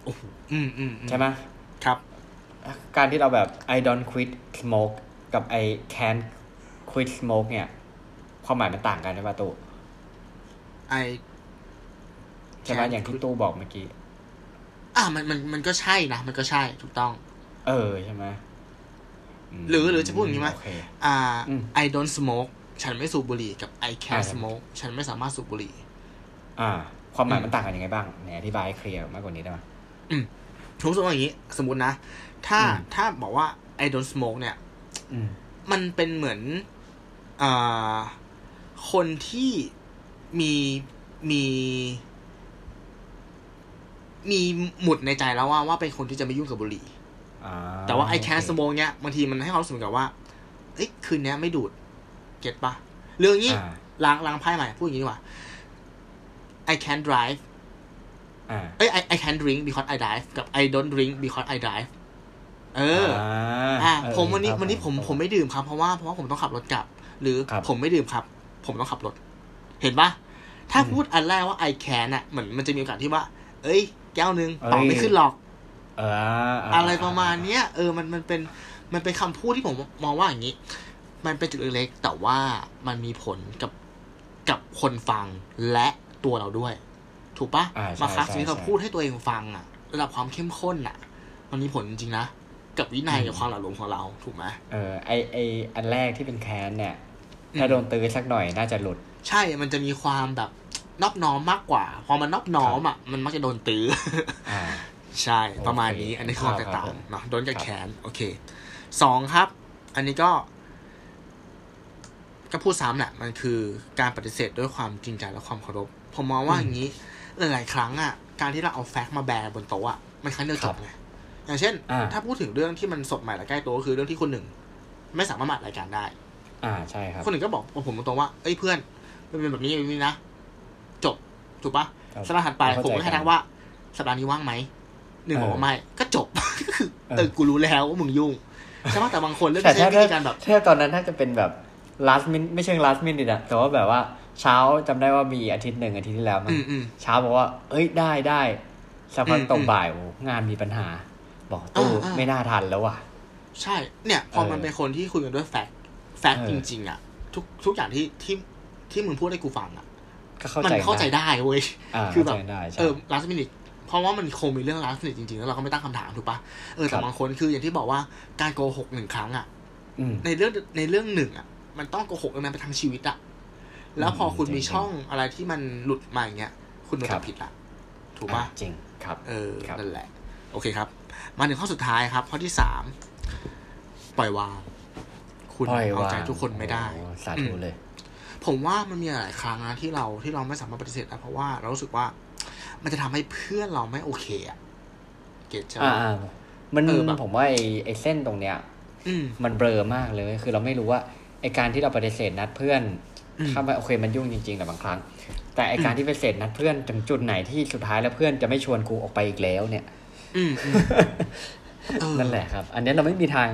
โอ้โหอืมอืมอืใช่ไหมครับ การที่เราแบบ I don't quit smoke กับ I can't quit smoke เนี่ย ความหมายมันต่างกันใช่ป่ะตู้ ไอใช่ไหม Can't อย่างที่ quit ตู้บอกเมื่อกี้ อะมันมันมันก็ใช่นะ มันก็ใช่ถูกต้อง เออใช่ไหมมหรือหรือจะพูดอย่างนี้ไหมโอเคอ่าอืม I don't smoke ฉันไม่สูบบุหรี่กับ I อ่า can't smoke ฉันไม่สามารถสูบบุหรี่ อ่า ความหมายอืมมันต่างกันยังไงบ้างไหนอธิบายให้เคลียร์มากกว่านี้ได้ไหมผมรู้สึกว่าอย่างนี้ สมมตินะ ถ้าอืมถ้าบอกว่า I don't smoke เนี่ยอืมมันเป็นเหมือนอ่าคนที่ มีมีมีหมุดในใจแล้วว่าว่าเป็นคนที่จะไม่ยุ่งกับบุหรี่อ่าแต่ว่า I can't โอเค smoke เนี่ยบางทีมันให้ความรู้สึกเหมือนกับว่า เอ้ยคืนเนี้ยไม่ดูด เก็ตปะเรื่องนี้อ่าล้างล้างไพ่ใหม่พูดอย่างนี้ดีกว่า I can drive อ่าเอ้ย I I can drink because I drive กับ I don't drink because I drive เอออ่าเออผมวันนี้ครับวันนี้ผมครับผมไม่ดื่มครับ เพราะว่าเพราะว่าผมต้องขับรถกลับ หรือครับผมไม่ดื่มครับ ผมต้องขับรถ เห็นปะถ้าพูดอันแรกว่า I can อะเหมือนมันจะมีโอกาสที่ว่า เอ้ย แก้วนึงต่อไม่ขึ้นหรอกเอออะไรประมาณเนี้ย เออมันมันเป็นมันเป็นคำพูดที่ผมมองว่าอย่างนี้ มันเป็นจุดเล็กๆแต่ว่ามันมีผลกับกับคนฟังและตัวเราด้วย ถูกปะอ่าใช่มาครั้งใช่นี้เราใช่พูดให้ตัวเองฟังอะระดับความเข้มข้นอะมันมีผลจริงๆนะกับวินัยกับความหละหลวมของเราถูกไหมเออไอไออันแรกที่เป็นแคนเนี่ย ถ้าโดนตื้อสักหน่อยน่าจะหลุด ใช่มันจะมีความแบบนอบน้อมมากกว่า พอมันนอบน้อมอะมันมักจะโดนตื้ออ่าใช่โอเคประมาณนี้ อันนี้คือความแตกต่างครับผมเนาะโดนกับครับแขน โอเคสองครับ อันนี้ก็ ก็พูดซ้ำแหละมันคือการปฏิเสธด้วยความจริงใจและความเคารพผมมองว่าอย่างนี้หลาย ๆ ครั้งอะการที่เราเอาแฟกต์มาแบร์บนโต๊ะอะมันครั้งเดียวจบไงอย่างเช่นอ่าถ้าพูดถึงเรื่องที่มันสดใหม่และใกล้ตัวก็คือเรื่องที่คนหนึ่ง ไม่สามารถมาอัดรายการได้ อ่าใช่ครับ คนหนึ่งก็บอกผมตรงๆว่าเอ้ยเพื่อน มันเป็นแบบนี้แบบนี้นะ จบ ถูกปะครับสัปดาห์ถัดไปเข้าใจผมก็แค่ทักว่าสัปดาห์นี้ว่างไหมหนึ่งเออบอกว่าไม่ ก็จบก็คือเออเออกูรู้แล้วว่ามึงยุ่งใช่ปะแต่บางคนเรื่องแต่ใช้ถ้าวิธีการแบบถ้าตอนนั้นถ้าจะเป็นแบบ last minute ไม่เชิง last minute อะแต่ว่าแบบว่าเช้าจำได้ว่ามีอาทิตย์หนึ่งอาทิตย์ที่แล้วมันอืมอืมเช้าบอกว่า เอ้ยได้ได้สักพักอืมตกอืมบ่ายโอ้งานมีปัญหา บอกตู้อ่าอ่าไม่น่าทันแล้วว่ะ ใช่เนี่ย พอเออมันเป็นคนที่คุยกันด้วย fact fact เอจอริง ๆ อะ ทุกทุกอย่างที่ที่ ที่มึงพูดให้กูฟังอะก็เข้ามัใจเข้าใจได้เว้ยอ่าคือเข้าแบบใจได้ใช่เออ last minute เพราะว่ามันคงมีเรื่อง last minute จริงๆ แล้วเราก็ไม่ตั้งคำถามถูกปะเออแต่ครับบางคนคืออย่างที่บอกว่าการโกหกหนึ่งครั้งอะอืมในเรื่องในเรื่องหนึ่งอะ มันต้องโกหกเรื่องนั้นไปทั้งชีวิตอะแล้วพอคุณจริงๆมีช่องอะไรที่มันหลุดมาอย่างเงี้ย คุณโดนครัจับบผิดละถูกปะอ่าจริงครับ เออครับนั่นแหละ โอเคครับ มาถึงข้อสุดท้ายครับ ข้อที่สามปล่อยวาง คุณปล่อยเอาวางใจทุกคนไม่ได้โอ้สาธุอืมเลย ผมว่ามันมีหลายครั้งนะที่เราที่เราไม่สามารถปฏิเสธได้เพราะว่าเรารู้สึกว่า มันจะทำให้เพื่อนเราไม่โอเคอะเก็ตใช่ไหมอ่าอ่ามันเออแบบผมว่าไอ้ไอ้เส้นตรงเนี้ยอืมมันเบลอมากเลยคือเราไม่รู้ว่าไอการที่เราปฏิเสธนัดเพื่อนอืมเข้ามาโอเคมันยุ่งจริงๆแต่บางครั้ง แต่ไอการอืมที่ปฏิเสธนัดเพื่อนถึงจุดไหนที่สุดท้ายแล้วเพื่อนจะไม่ชวนกูออกไปอีกแล้วเนี่ยอืมอืมเออนั่นแหละครับ อันนี้เราไม่มีทาง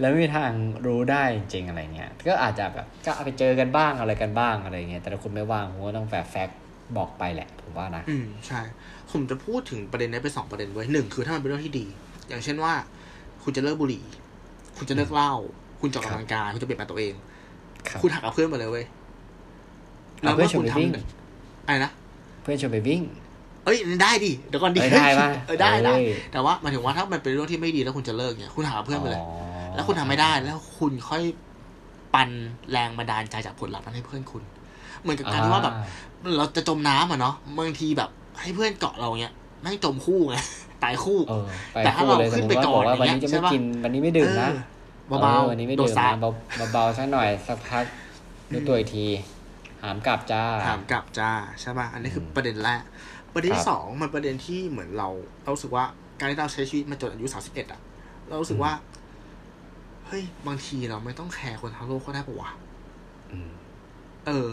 เราไม่มีทางรู้ได้จริงๆอะไรเงี้ย ก็อาจจะแบบก็เอาไปเจอกันบ้างอะไรกันบ้างอะไรเงี้ย แต่ถ้าคุณไม่ว่างผมก็ต้องแฝงแฟกต์บอกไปแหละผมว่านะ อืมใช่ ผมจะพูดถึงประเด็นนี้เป็นสองประเด็นไว้ยหนึ่งคือถ้ามันเป็นเรื่องที่ดี อย่างเช่นว่า คุณจะเลิกบุหรี่ คุณจะเลิกเหล้า คุณจะออกกำลังกาย คุณจะเปลี่ยนแปลงตัวเองครับคุณหักกับเพื่อนไปเลยเว้ยเอาเพื่อนชวนไปวิ่งอะไรนะ เพื่อนชวนไปวิ่งเอ้ยได้ดิเดี๋ยวก่อนดิเอ้ยได้ปะเออได้ได้เอ้ยแต่ว่าหมายถึงว่าถ้ามันเป็นเรื่องที่ไม่ดีแล้วคุณจะเลิกเนี่ย คุณหาเพื่อนไปเลย แล้วคุณทำไม่ได้ แล้วคุณค่อยปันแรงบันดาลใจจากผลลัพธ์นั้นให้เพื่อนคุณ เหมือนกับการที่ว่าแบบ เราจะจมน้ำอะเนาะบางทีแบบ ให้เพื่อนเกาะเราเนี้ยแม่งจมคู่ไงตายคู่เออไปแต่ถ้าคู่เลยเราขึ้สมนมไปติว่าก่บออนกว่าวันนี้อย่างเงี้จะยไม่ใช่ปะกินวันนี้ไม่ดื่มนะเออเบาออๆวันนี้ไม่โดดื่นมซันะดเบาเบาๆสักหน่อยสักพักดูตัวอีกทีหามกลับจ้าถามกลับจ้าใช่ป่ะอันนี้คือประเด็นแรกประเด็นครัที่บสองมันประเด็นที่เหมือนเราเรารู้สึกว่าการที่เราใช้ชีวิตมาจนอายุสามสิบเอ็ดอะเรารู้สึกว่าเฮ้ย บางทีเราไม่ต้องแคร์คนทั้งโลกก็ได้ปะวะอืมเออ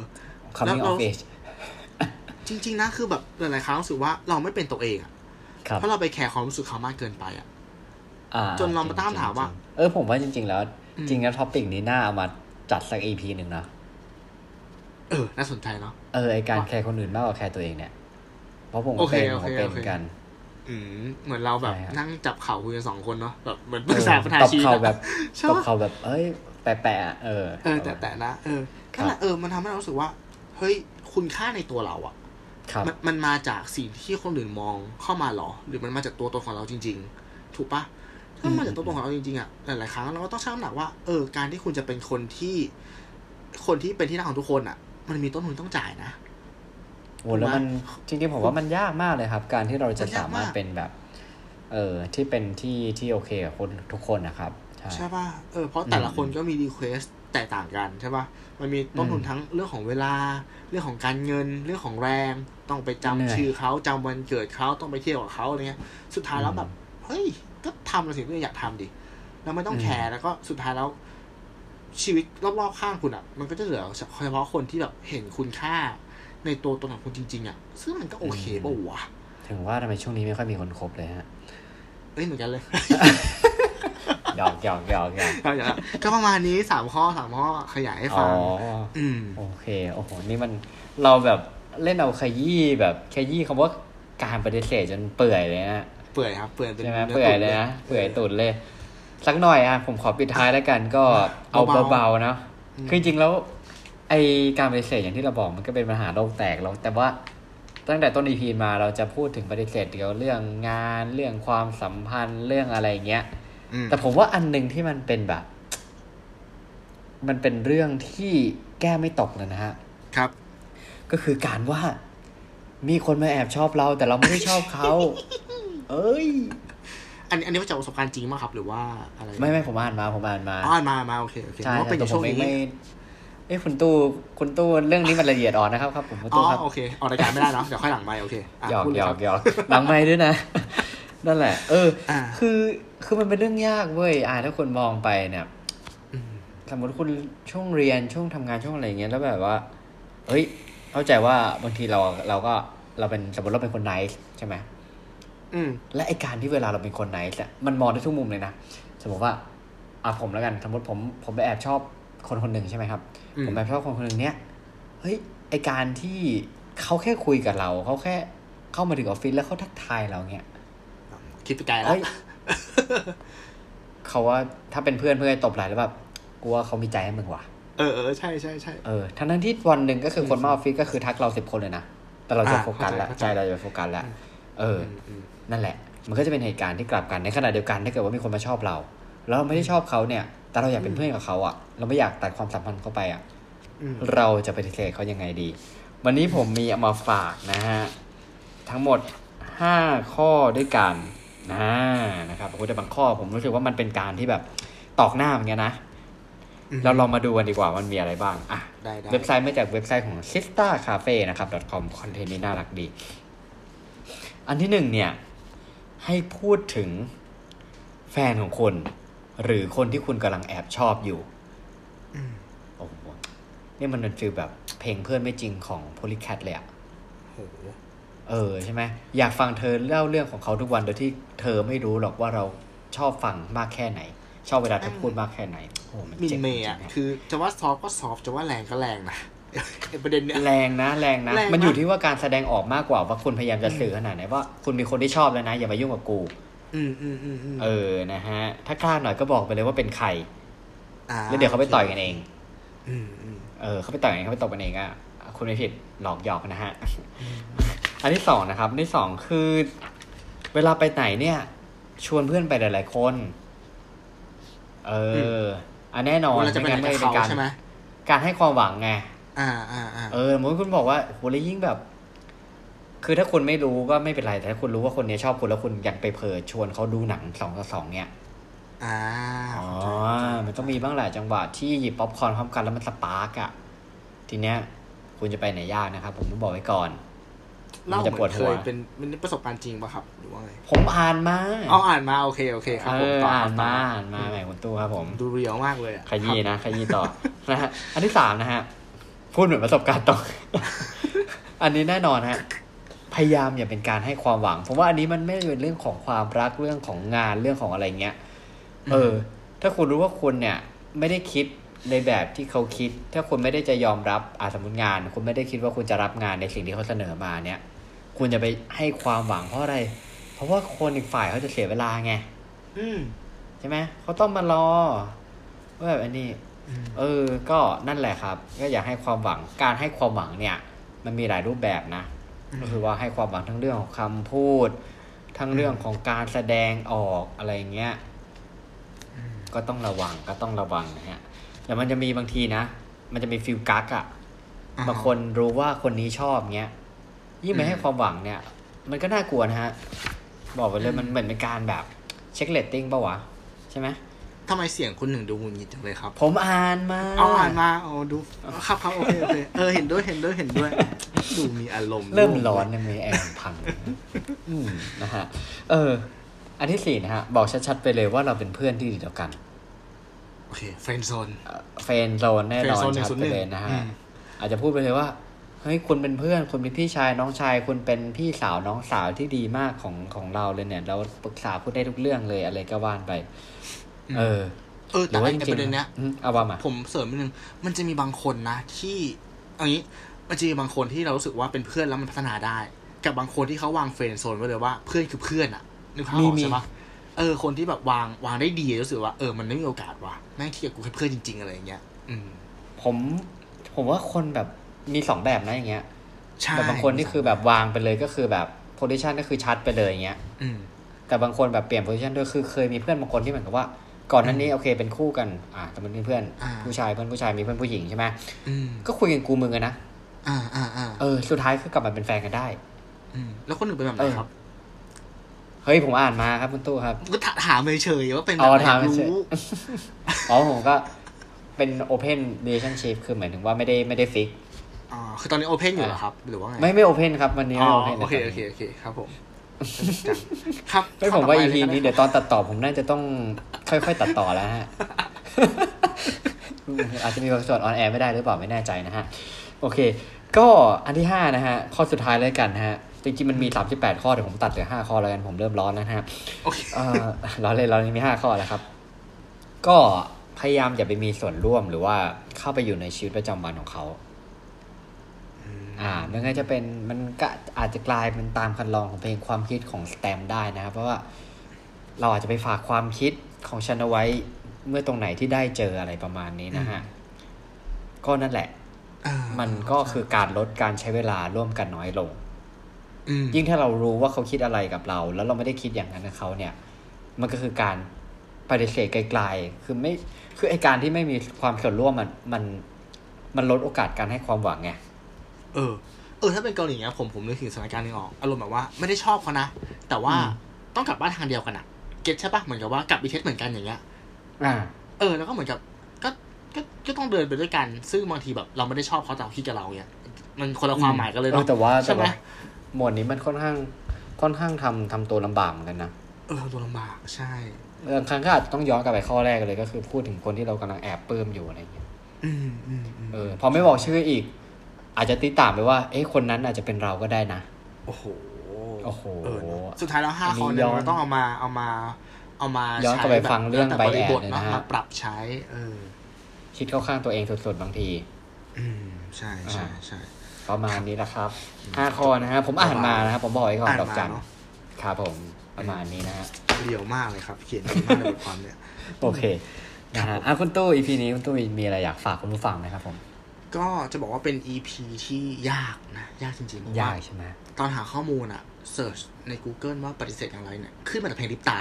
coming แล้ว of age จริง ๆ นะ คือแบบหลายๆครั้งรู้สึกว่าเราไม่เป็นตัวเองอะครับเพราะเราไปแคร์ความรู้สึกเขามากเกินไปอะอ่จนเรามาตั้งคำถามว่าจริงๆเออ ผมว่าจริง ๆ แล้วอืมจริงแล้วท็อปิกนี้น่าเอามาจัดสัก EP หนึ่งนะเออ น่าสนใจเนาะ เออ ไอการแคร์คนอื่นมากกว่าแคร์ตัวเองเนี่ย เพราะผมโอก็เคเป็นโอผมเคก็เป็นโอเคเหมือนกันอืม เหมือนเราแบบใช่ครับนั่งจับเข่าคุยกันสองคนเนาะแบบเหมือนปเอรึกอษาปัญหาตบชีวิตเข่าอะแบบใช่ตบปะเข่าแบบ เอ้ย แปะๆอะเออเออ แต่แต่นะเออนั่นแหละเออมันทำให้เรารู้สึกว่า เฮ้ยคุณค่าในตัวเราอะครับมันมันมาจากสิ่งที่คนอื่นมองเข้ามาเหรอ หรือมันมาจากตัวตนของเราจริง ๆ ถูกปะถ้ามันมาจากตัวตนของเราจริงๆอะหลายๆครั้งเราก็ต้องชั่งน้ำหนักว่าเออการที่คุณจะเป็นคนที่ คนที่เป็นที่รักของทุกคนอะมันมีต้นทุนต้องจ่ายนะ โอ้แล้วมันจริงๆผมว่ามันยากมากเลยครับ การที่เราจะมันยากสามารถมากเป็นแบบ เออที่เป็นที่ที่โอเคกับคนทุกคนนะครับ ใช่ใช่ป่ะเออเพราะแต่ละอืมคนก็มี request แตกต่างกันใช่ป่ะมันมีต้นทุนอืมทั้งเรื่องของเวลา เรื่องของการเงินเรื่องของแรง ต้องไปจำเหนื่อยชื่อเขาจำวันเกิดเขาต้องไปเที่ยวกับเขาอะไรเงี้ย สุดท้ายแล้วอืมแบบเฮ้ยก็ทำในสิ่งที่ตัวเองอยากทำดิแล้วไม่ต้องอืมแคร์แล้วก็สุดท้ายแล้วชีวิตรอบๆข้างคุณอะ มันก็จะเหลือเฉพาะคนที่แบบเห็นคุณค่า ในตัวตนของคุณจริง ๆ อะ ซึ่งมันก็โอเคป่าวะถึงว่าทำไมช่วงนี้ไม่ค่อยมีคนคบเลยฮะเอ้ยเหมือนกันเลยหยอกหยอกหยอกหยอกเอาอย่างนั้นก็ประมาณนี้สามข้อสามข้อขยายให้อ๋ฟัองอืมโอเค โอ้โห นี่มันเราแบบเล่นเอาขยี้แบบขยี้คำว่าการปฏิเสธจนเปื่อยเลยนะเปื่อยครับ เปื่อยเป็นใช่ไหมนื้เปื่อยเลยนะเปื่อยตุดเลย สักหน่อยอะผมขอปิดท้ายแล้วกันก็เอาเบาๆเบาๆเนาะอืมคือจริงๆแล้ว ไอการปฏิเสธอย่างที่เราบอกมันก็เป็นปัญหาโลกแตกแล้วแต่ว่าตั้งแต่ต้นอีพีมาเราจะพูดถึงปฏิเสธเกี่ยวกับเรื่องงานเรื่องความสัมพันธ์เรื่องอะไรเงี้ยอืมแต่ผมว่าอันหนึ่งที่มันเป็นแบบ มันเป็นเรื่องที่แก้ไม่ตกเลยนะฮะ ครับ ก็คือการว่า มีคนมาแอบชอบเรา แต่เราไม่ได้ชอบเขา เอ้ย อันนี้อันนี้มาจากประสบการณ์จริงมั้งครับ หรือว่าอะไร ไม่ไม่ผมอ่านมาผมอ่านมาอ๋อมามาโอเคโอเคใช่ว่าเป็นอแต่ยู่ผช่มวงเองนี้ไม่ เอ้คุณตู้คุณตู้เรื่องนี้มันละเอียดอ่อนนะครับครับผมคุณอ๋ตู้อครับโอเคออกรายการไม่ได้เนาะเดี๋ยวค่อยหลังไม่โอเคะหยอกพูดหเลยยอคกรับหยอกหลังไม่ด้วยนะนั่นแหละ เอออ่าคือคือมันเป็นเรื่องยากเว้ยอ่าถ้าคนมองไปเนี่ยอืมสมมติคุณช่วงเรียนช่วงทำงานช่วงอะไรอย่างเงี้ยแล้วแบบว่า เฮ้ย เข้าใจว่าบางทีเราเราก็เราเป็นสมมติเราเป็นคนไนท์ใช่ไหมอืมและไอการที่เวลาเราเป็นคนไนท์อะมันมองได้ทุกมุมเลยนะสมมติว่าอะผมแล้วกันสมมติผมผมไปแอบชอบคนคนหนึ่งใช่ไหมครับอืม ผมแอบชอบคนคนหนึ่งเนี้ยเฮ้ยไอการที่เขาแค่คุยกับเราเขาแค่เข้ามาถึงออฟฟิศแล้วเขาทักทายเราเนี้ยคิดไปไกลแล้วเฮ้ยเขาว่าถ้าเป็นเพื่อนเพื่อนตบไหล่แล้วแบบกูว่าเขามีใจให้มึงว่ะเออเออใช่ใช่ใช่เออทั้งนั้นที่วันหนึ่งก็คือคนมาออฟฟิศก็คือทักเราสิบคนเลยนะแต่เราจะอ่าโฟกัสแล้วเข้าใจใจเราจะโฟกัสแล้วเออมอืมนั่นแหละ มันก็จะเป็นเหตุการณ์ที่กลับกันในขณะเดียวกันถ้าเกิดว่ามีคนมาชอบเรา แล้วเราไม่ได้ชอบเขาเนี่ย แต่เราอยากเป็นเพื่อนกับเขาอะ เราไม่อยากตัดความสัมพันธ์เข้าไปอะอืมเราจะปฏิเสธเขายังไงดี วันนี้ผมมีเอามาฝากนะฮะ ทั้งหมดห้าข้อด้วยกันนะนะครับโอ้โหแต่บางข้อผมรู้สึกว่ามันเป็นการที่แบบตอกหน้าเหมือนกันนะอืมเราลองมาดูกันดีกว่ามันมีอะไรบ้าง อะได้ได้เว็บไซต์มาจากเว็บไซต์ของ Sista Cafe นะครับ .com คอนเทนต์นี้น่ารักดี อันที่หนึ่งเนี่ย ให้พูดถึงแฟนของคุณ หรือคนที่คุณกำลังแอบชอบอยู่อืมโอ้โหนี่มันเป็นฟีลแบบเพลงเพื่อนไม่จริงของ Polycat เลยอะโหเออใช่ไหมอยากฟังเธอเล่าเรื่องของเขาทุกวันโดยที่เธอไม่รู้หรอกว่าเราชอบฟังมากแค่ไหน ชอบเวลาเธอพูดมากแค่ไหนโอ้โหมันมินเจ็บเมจย์ริอะงๆนะคือจะว่าซอฟก็ซอฟจะว่าแรงก็แรงนะไอ้ประเด็นเนี้ยแรงนะแรงนะแรงมากมันอยู่ที่ว่าการแสดงออกมากกว่าว่าคุณพยายามจะสื่อขนาดไหนว่าคุณมีคนที่ชอบแล้วนะ อย่ามายุ่งกับกู อืมอืมอืมอืมเออนะฮะ ถ้ากล้าหน่อยก็บอกไปเลยว่าเป็นใคราแล้วเดี๋ยวเขาไปต่อยกันเอง อืมอืมเออเขาไปต่อยกันเองเขาไปตบกันเองอะคุณไม่ผิดหลอกหยอกนะฮะ อันที่สองนะครับอันที่สองคือ เวลาไปไหนเนี่ย ชวนเพื่อนไปหลาย ๆ คน เอออันแน่นอนเวลาจะไปไหนม่กับงั้เขาการใช่ไหมการให้ความหวังไง อ่าอ่าอ่าเออสมมติคุณบอกว่าโหแล้วยิ่งแบบ คือถ้าคุณไม่รู้ก็ไม่เป็นไร แต่ถ้าคุณรู้ว่าคนนี้ชอบคุณแล้วคุณอยากไปเผลอชวนเขาดูหนังสองต่อสองเนี่ยอ่าอ๋อ มันต้องมีบ้างแหละจังหวะที่หยิบป๊อปคอร์นพร้อมกันแล้วมันสปาร์กอะทีเนี้ย คุณจะไปไหนยากนะครับ ผมต้องบอกไว้ก่อนเล่ามันจะเหปมืวอดนหัเควยเป็นเป็นประสบการณ์จริงป่ะครับหรือว่าไงผมอ่านมาอ๋ออ่านมาโอเคโอเคครับเอผมอต่ออ่าครันบมาต่ออ่านมาแหมคุณตู้ครับผมดูเรียวมากเลยอะขยี้นะขยี้ต่อนะฮะอันที่สามนะฮะพูดเหมือนประสบการณ์ตรงอันนี้แน่นอนฮะพ ยายามอย่าเป็นการให้ความหวังผมว่าอันนี้มันไม่ได้เป็นเรื่องของความรักเรื่องของงานเรื่องของอะไรเงี้ย เออ ถ้าคุณรู้ว่าคุณเนี่ย ไม่ได้คิดในแบบที่เขาคิด ถ้าคุณไม่ได้จะยอมรับอาสมมติงาน คุณไม่ได้คิดว่าคุณจะรับงานในสิ่งที่เขาเสนอมาเนี่ย คุณจะไปให้ความหวังเพราะอะไร เพราะว่าคนอีกฝ่ายเขาจะเสียเวลาไง อืมใช่ไหมเขาต้องมารอว่าแบบอันนี้อืมเออ ก็นั่นแหละครับ ก็อยากให้ความหวัง การให้ความหวังเนี่ย มันมีหลายรูปแบบนะ ก็คือว่าให้ความหวังทั้งเรื่องของคำพูด ทั้งเรื่องของการแสดงออกอะไรเงี้ยก็ต้องระวังก็ต้องระวังนะฮะแต่มันจะมีบางทีนะ มันจะมีฟิลกักอะอ่าบางคนรู้ว่าคนนี้ชอบเงี้ยยิ่งไปอืมให้ความหวังเนี่ย มันก็น่ากลัวนะฮะ บอกไปเลยมันเหมือนเป็นการแบบเช็คเลตติ้งป่าวะ ใช่ไหม ทำไมเสียงคุณหนึ่งดูหงุดหงิดจังเลยครับ ผมอ่านมาเอาอ่านมาเอาดูครับครับโอเคโอเคเออเห็นด้วยเห็นด้วยเห็นด้วย ดูมีอารมณ์เริ่มร้อนนะมีแอร์พังอืมนะฮะเออ อันที่สี่นะฮะ บอกชัดๆไปเลยว่าเราเป็นเพื่อนที่ดีต่อกันอโอเค friend zone friend zone แน่นอน friend zone ชัดไปเลยนะอืฮะมอาจจะพูดไปเลยว่าเฮ้ยคุณเป็นเพื่อนคุณเป็นพี่ชายน้องชายคุณเป็นพี่สาวน้องสาวที่ดีมากของของเราเลยเนี่ย เราปรึกษาคุณได้ทุกเรื่องเลยอะไรก็ว่านไป เออ เออหรืแต่อว่าไอ้จริงประเด็นเนี้ยๆอืมเอาว่ามาผมเสริมนิดนึง มันจะมีบางคนนะ ที่เอันนี้มันจะมีบางคนที่เรารู้สึกว่าเป็นเพื่อนแล้วมันพัฒนาได้ กับบางคนที่เขาวาง friend zone ไว้เลยว่าเพื่อนคือเพื่อนอะนึกภาพออกมีใช่ปะเออ คนที่แบบวางวางได้ดีรู้สึกว่าเออมันไม่มีโอกาสว่ะแม่งที่กับกูแค่เพื่อนจริง ๆ อะไรอย่างเงี้ยอืม ผมผมว่าคนแบบมีสองแบบนะอย่างเงี้ยใช่แต่บางคนนี่คือแบบวางไปเลยก็คือแบบโพซิชันก็คือชัดไปเลยอย่างเงี้ยอืมแต่บางคนแบบเปลี่ยนโพซิชันด้วยคือเคยมีเพื่อนบางคนที่เหมือนกับว่า ก่อนหนั้นนี้โอเคเป็นคู่กัน อ่าแต่มันเป็นเพื่อนอ่าผู้ชายเพื่อนผู้ชายมีเพื่อนผู้หญิงใช่ไหมอืมก็คุยกันกูมึงกันนะอ่าอ่าอ่าเออสุดท้ายคือกลับมาเป็นแฟนกันได้ อืมแล้วคนอื่นเป็นแบบไหนเออครับเฮ้ยผมอ่านมาครับคุณตู้ครับ ก็ถามเฉยๆว่าเป็นแบอ๋บอไหนถามเฉยรู้อ๋อผมก็เป็น open relationship คือหมายถึงว่าไม่ได้ไม่ได้ฟิกอ๋อคือตอนนี้โอเพนอยู่เหรอครับ หรือว่าไง ไม่ไม่ open ครับ วันนี้อ๋ไม่อ open โอเคลยโอเคโอเคครับผม ครับไม่ผมว่าข้ EP ต่ไปลนี้กัเดี๋ยวตอนตัดต่อผมน่าจะต้องค่อยๆตัดต่อแล้วฮะอาจจะมีบางส่วนออนแอร์ไม่ได้หรือเปล่าไม่แน่ใจนะฮะ โอเค ก็อันที่ห้านะฮะ ข้อสุดท้ายเลยกันนะฮะจริงๆมันมีสามสิบแปดข้อแต่ผมตัดเหลือห้าข้อแล้วกันผมเริ่มร้อนแล้วนะฮะโอเคเออเราเลยเรานี้มีห้าข้อแล้วครับ ก็พยายามอย่าไปมีส่วนร่วมหรือว่าเข้าไปอยู่ในชีวิตประจำวันของเขา อ่าไม่งั้นจะเป็นมันก็อาจจะกลายเป็นตามคันลองของเพลงความคิดของสแตมได้นะครับ เพราะว่าเราอาจจะไปฝากความคิดของฉันเอาไว้เมื่อตรงไหนที่ได้เจออะไรประมาณนี้นะฮะ ก็นั่นแหละเออมันก็คือการลดการใช้เวลาร่วมกันน้อยลงอืมยิ่งถ้าเรารู้ว่าเขาคิดอะไรกับเรา แล้วเราไม่ได้คิดอย่างนั้นกับเขาเนี่ย มันก็คือการปฏิเสธไกลๆ คือไม่ คือไอการที่ไม่มีความส่วนร่วมมัน มัน มันลดโอกาสการให้ความหวังไง เออ เออ ถ้าเป็นเกาหลีเนี้ยผมผมนึกถึงสถานการณ์หนึงออกอารมณ์แบบว่าไม่ได้ชอบเขานะ แต่ว่าอืมต้องกลับบ้านทางเดียวกันอะเก็ตใช่ปะเหมือนกับว่ากลับอีเทสเหมือนกันอย่างเงี้ยอ่า เออ แล้วก็เหมือนกับก็ก็ก็ต้องเดินไปด้วยกัน ซึ่งบางทีแบบเราไม่ได้ชอบเขาแต่เขาคิดกับเราเนี้ยมันคนละความหมายกันเลยเออเนาะแต่ว่าใช่แต่ไหมว่าหมวดนี้มันค่อนข้างค่อนข้างทำทำตัวลำบากเหมือนกันนะเออตัวลำบากใช่บางครั้งก็อาจจะต้องย้อนกลับไปข้อแรกเลยก็คือพูดถึงคนที่เรากำลังแอบปลื้มอยู่อะไรอย่างเงี้ยอืมอืมอืมเออ พอไม่บอกชื่ออีก อาจจะติดตามไปว่า เอ๊ะคนนั้นอาจจะเป็นเราก็ได้นะ โอ้โหโอ้โหเออเนอะสุดท้ายแล้วห้าอันนี้ข้อเนี่ยย้อนมันต้องเอามาเอามา เอามาย้อนกลับไปใช้แบบฟังเรื่องแล้วใบแต่แอดริบทเลยเนาะนะฮะมาปรับใช้ เออ คิดเข้าข้างตัวเองสุดๆบางที อืมใช่ใช่ใช่ประมาณนี้แหละครับห้าข้อนะฮะผมอ่านมานะครับผมบอกไว้ก่อนอ่านดอกจันมาเนอะครับผมประมาณนี้นะฮะเรียวมากเลยครับ เขียนดีมากในบทความเนี่ย โอเคนะฮะอะคุณตู้อีพีนี้คุณตู้มีอะไรอยากฝากคุณผู้ฟังไหมครับผม ก็จะบอกว่าเป็น EP ที่ยากนะ ยากจริงๆเพราะยาว่ากใช่ไหมตอนหาข้อมูลอะเสิร์ชใน Google ว่าปฏิเสธอย่างไรเนี่ย ขึ้นมาแต่เพลงลิปตา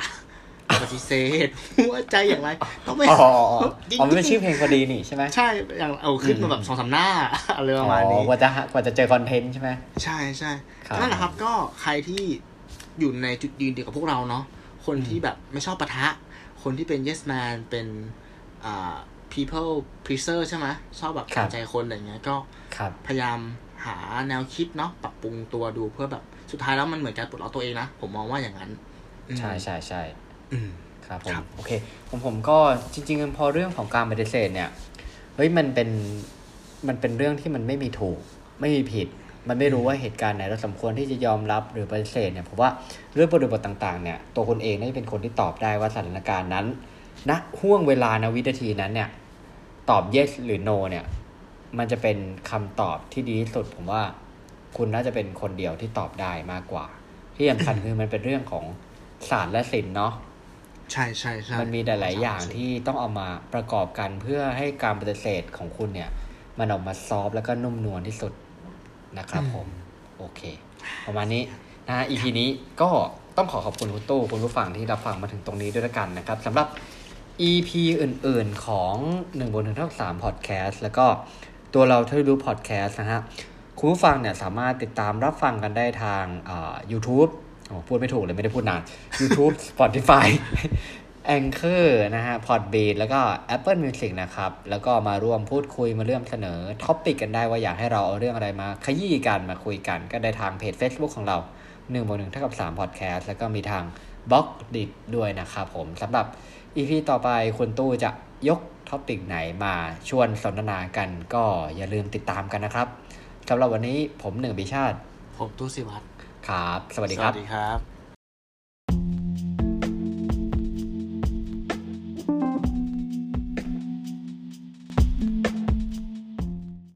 ปฏิเสธหัวใจอย่างไร ต้องไม่อ๋ออ๋ออ๋อจริงๆอ๋อมันเป็นชื่อเพลงพอดีนี่ใช่ไหมใช่อย่างเอาขึ้นมาแบบสองสามหน้า อะไรประมาณอ๋นี้อกว่าจะหากว่าจะเจอคอนเทนต์ใช่ไหม ใช่ใช่ครับนั่นแหละครับก็ใครที่อยู่ในจุดยืนเดียวกับพวกเราเนาะคนที่แบบไม่ชอบปะทะ คนที่เป็น yes man เป็นอ่า people pleaser ใช่ไหมชอบแบบครับตามใจคนอะไรเงี้ยก็ครับพยายามหาแนวคิดเนาะปรับปรุงตัวดูเพื่อแบบสุดท้ายแล้วมันเหมือนการปลดล็อกตัวเองนะ ผมมองว่าอย่างนั้นอืมใช่ใช่ใช่อืมครับผมครับโอเคผมผมก็จริง ๆ พอเรื่องของการปฏิเสธเนี่ยเฮ้ยมันเป็นมันเป็นเรื่องที่มันไม่มีถูก ไม่มีผิด มันไม่รู้ว่าเหตุการณ์ไหนเราสมควรที่จะยอมรับหรือปฏิเสธเนี่ยผมว่าเรื่องบริบทต่างๆ เนี่ยตัวคนเองน่าจะเป็นคนที่ตอบได้ว่าสถานการณ์นั้นณห่วงเวลาณวินาทีนั้นเนี่ย ตอบ yes หรือ no เนี่ย มันจะเป็นคำตอบที่ดีที่สุดผมว่า คุณน่าจะเป็นคนเดียวที่ตอบได้มากกว่า ที่สำคัญคือมันเป็นเรื่องของศาสตร์และศิลป์เนาะใช่ใช่ใช่มันมีหลาย ๆ อย่างที่ต้องเอามาประกอบกันเพื่อให้การปฏิเสธของคุณเนี่ย มันออกมาซอฟต์แล้วก็นุ่มนวลที่สุดนะครับผม โอเค ประมาณนี้นะฮะ EP นี้ก็ต้องขอขอบคุณคุณตู้คุณผู้ฟังที่รับฟังมาถึงตรงนี้ด้วยละกันนะครับสำหรับ EP อื่นๆของ1บนหนึ่งเท่าสามพอดแคสต์แล้วก็ตัวเราเท่ารู้พอดแคสต์นะฮะคุณผู้ฟังเนี่ยสามารถติดตามรับฟังกันได้ทางอ่า YouTube โอ้พูดไม่ถูกเลยไม่ได้พูดนาน YouTube Spotify Anchor นะฮะ Podbean แล้วก็ Apple Music นะครับ แล้วก็มาร่วมพูดคุยมาเรื่องเสนอtopic กันได้ว่าอยากให้เราเอาเรื่องอะไรมา ขยี้กันมาคุยกัน ก็ได้ทางเพจ Facebook ของเรา1บวก1เท่ากับ3 Podcast แล้วก็มีทาง Blockdit้วยนะครับผมสำหรับ EP ต่อไปคุณตู้จะยก topic ไหนมาชวนสนทนากันก็อย่าลืมติดตามกันนะครับสำหรับวันนี้ผมหนึ่งบิชาติ ผมตู้สิวัตรครับ สวัสดีสครัวับสดีครับ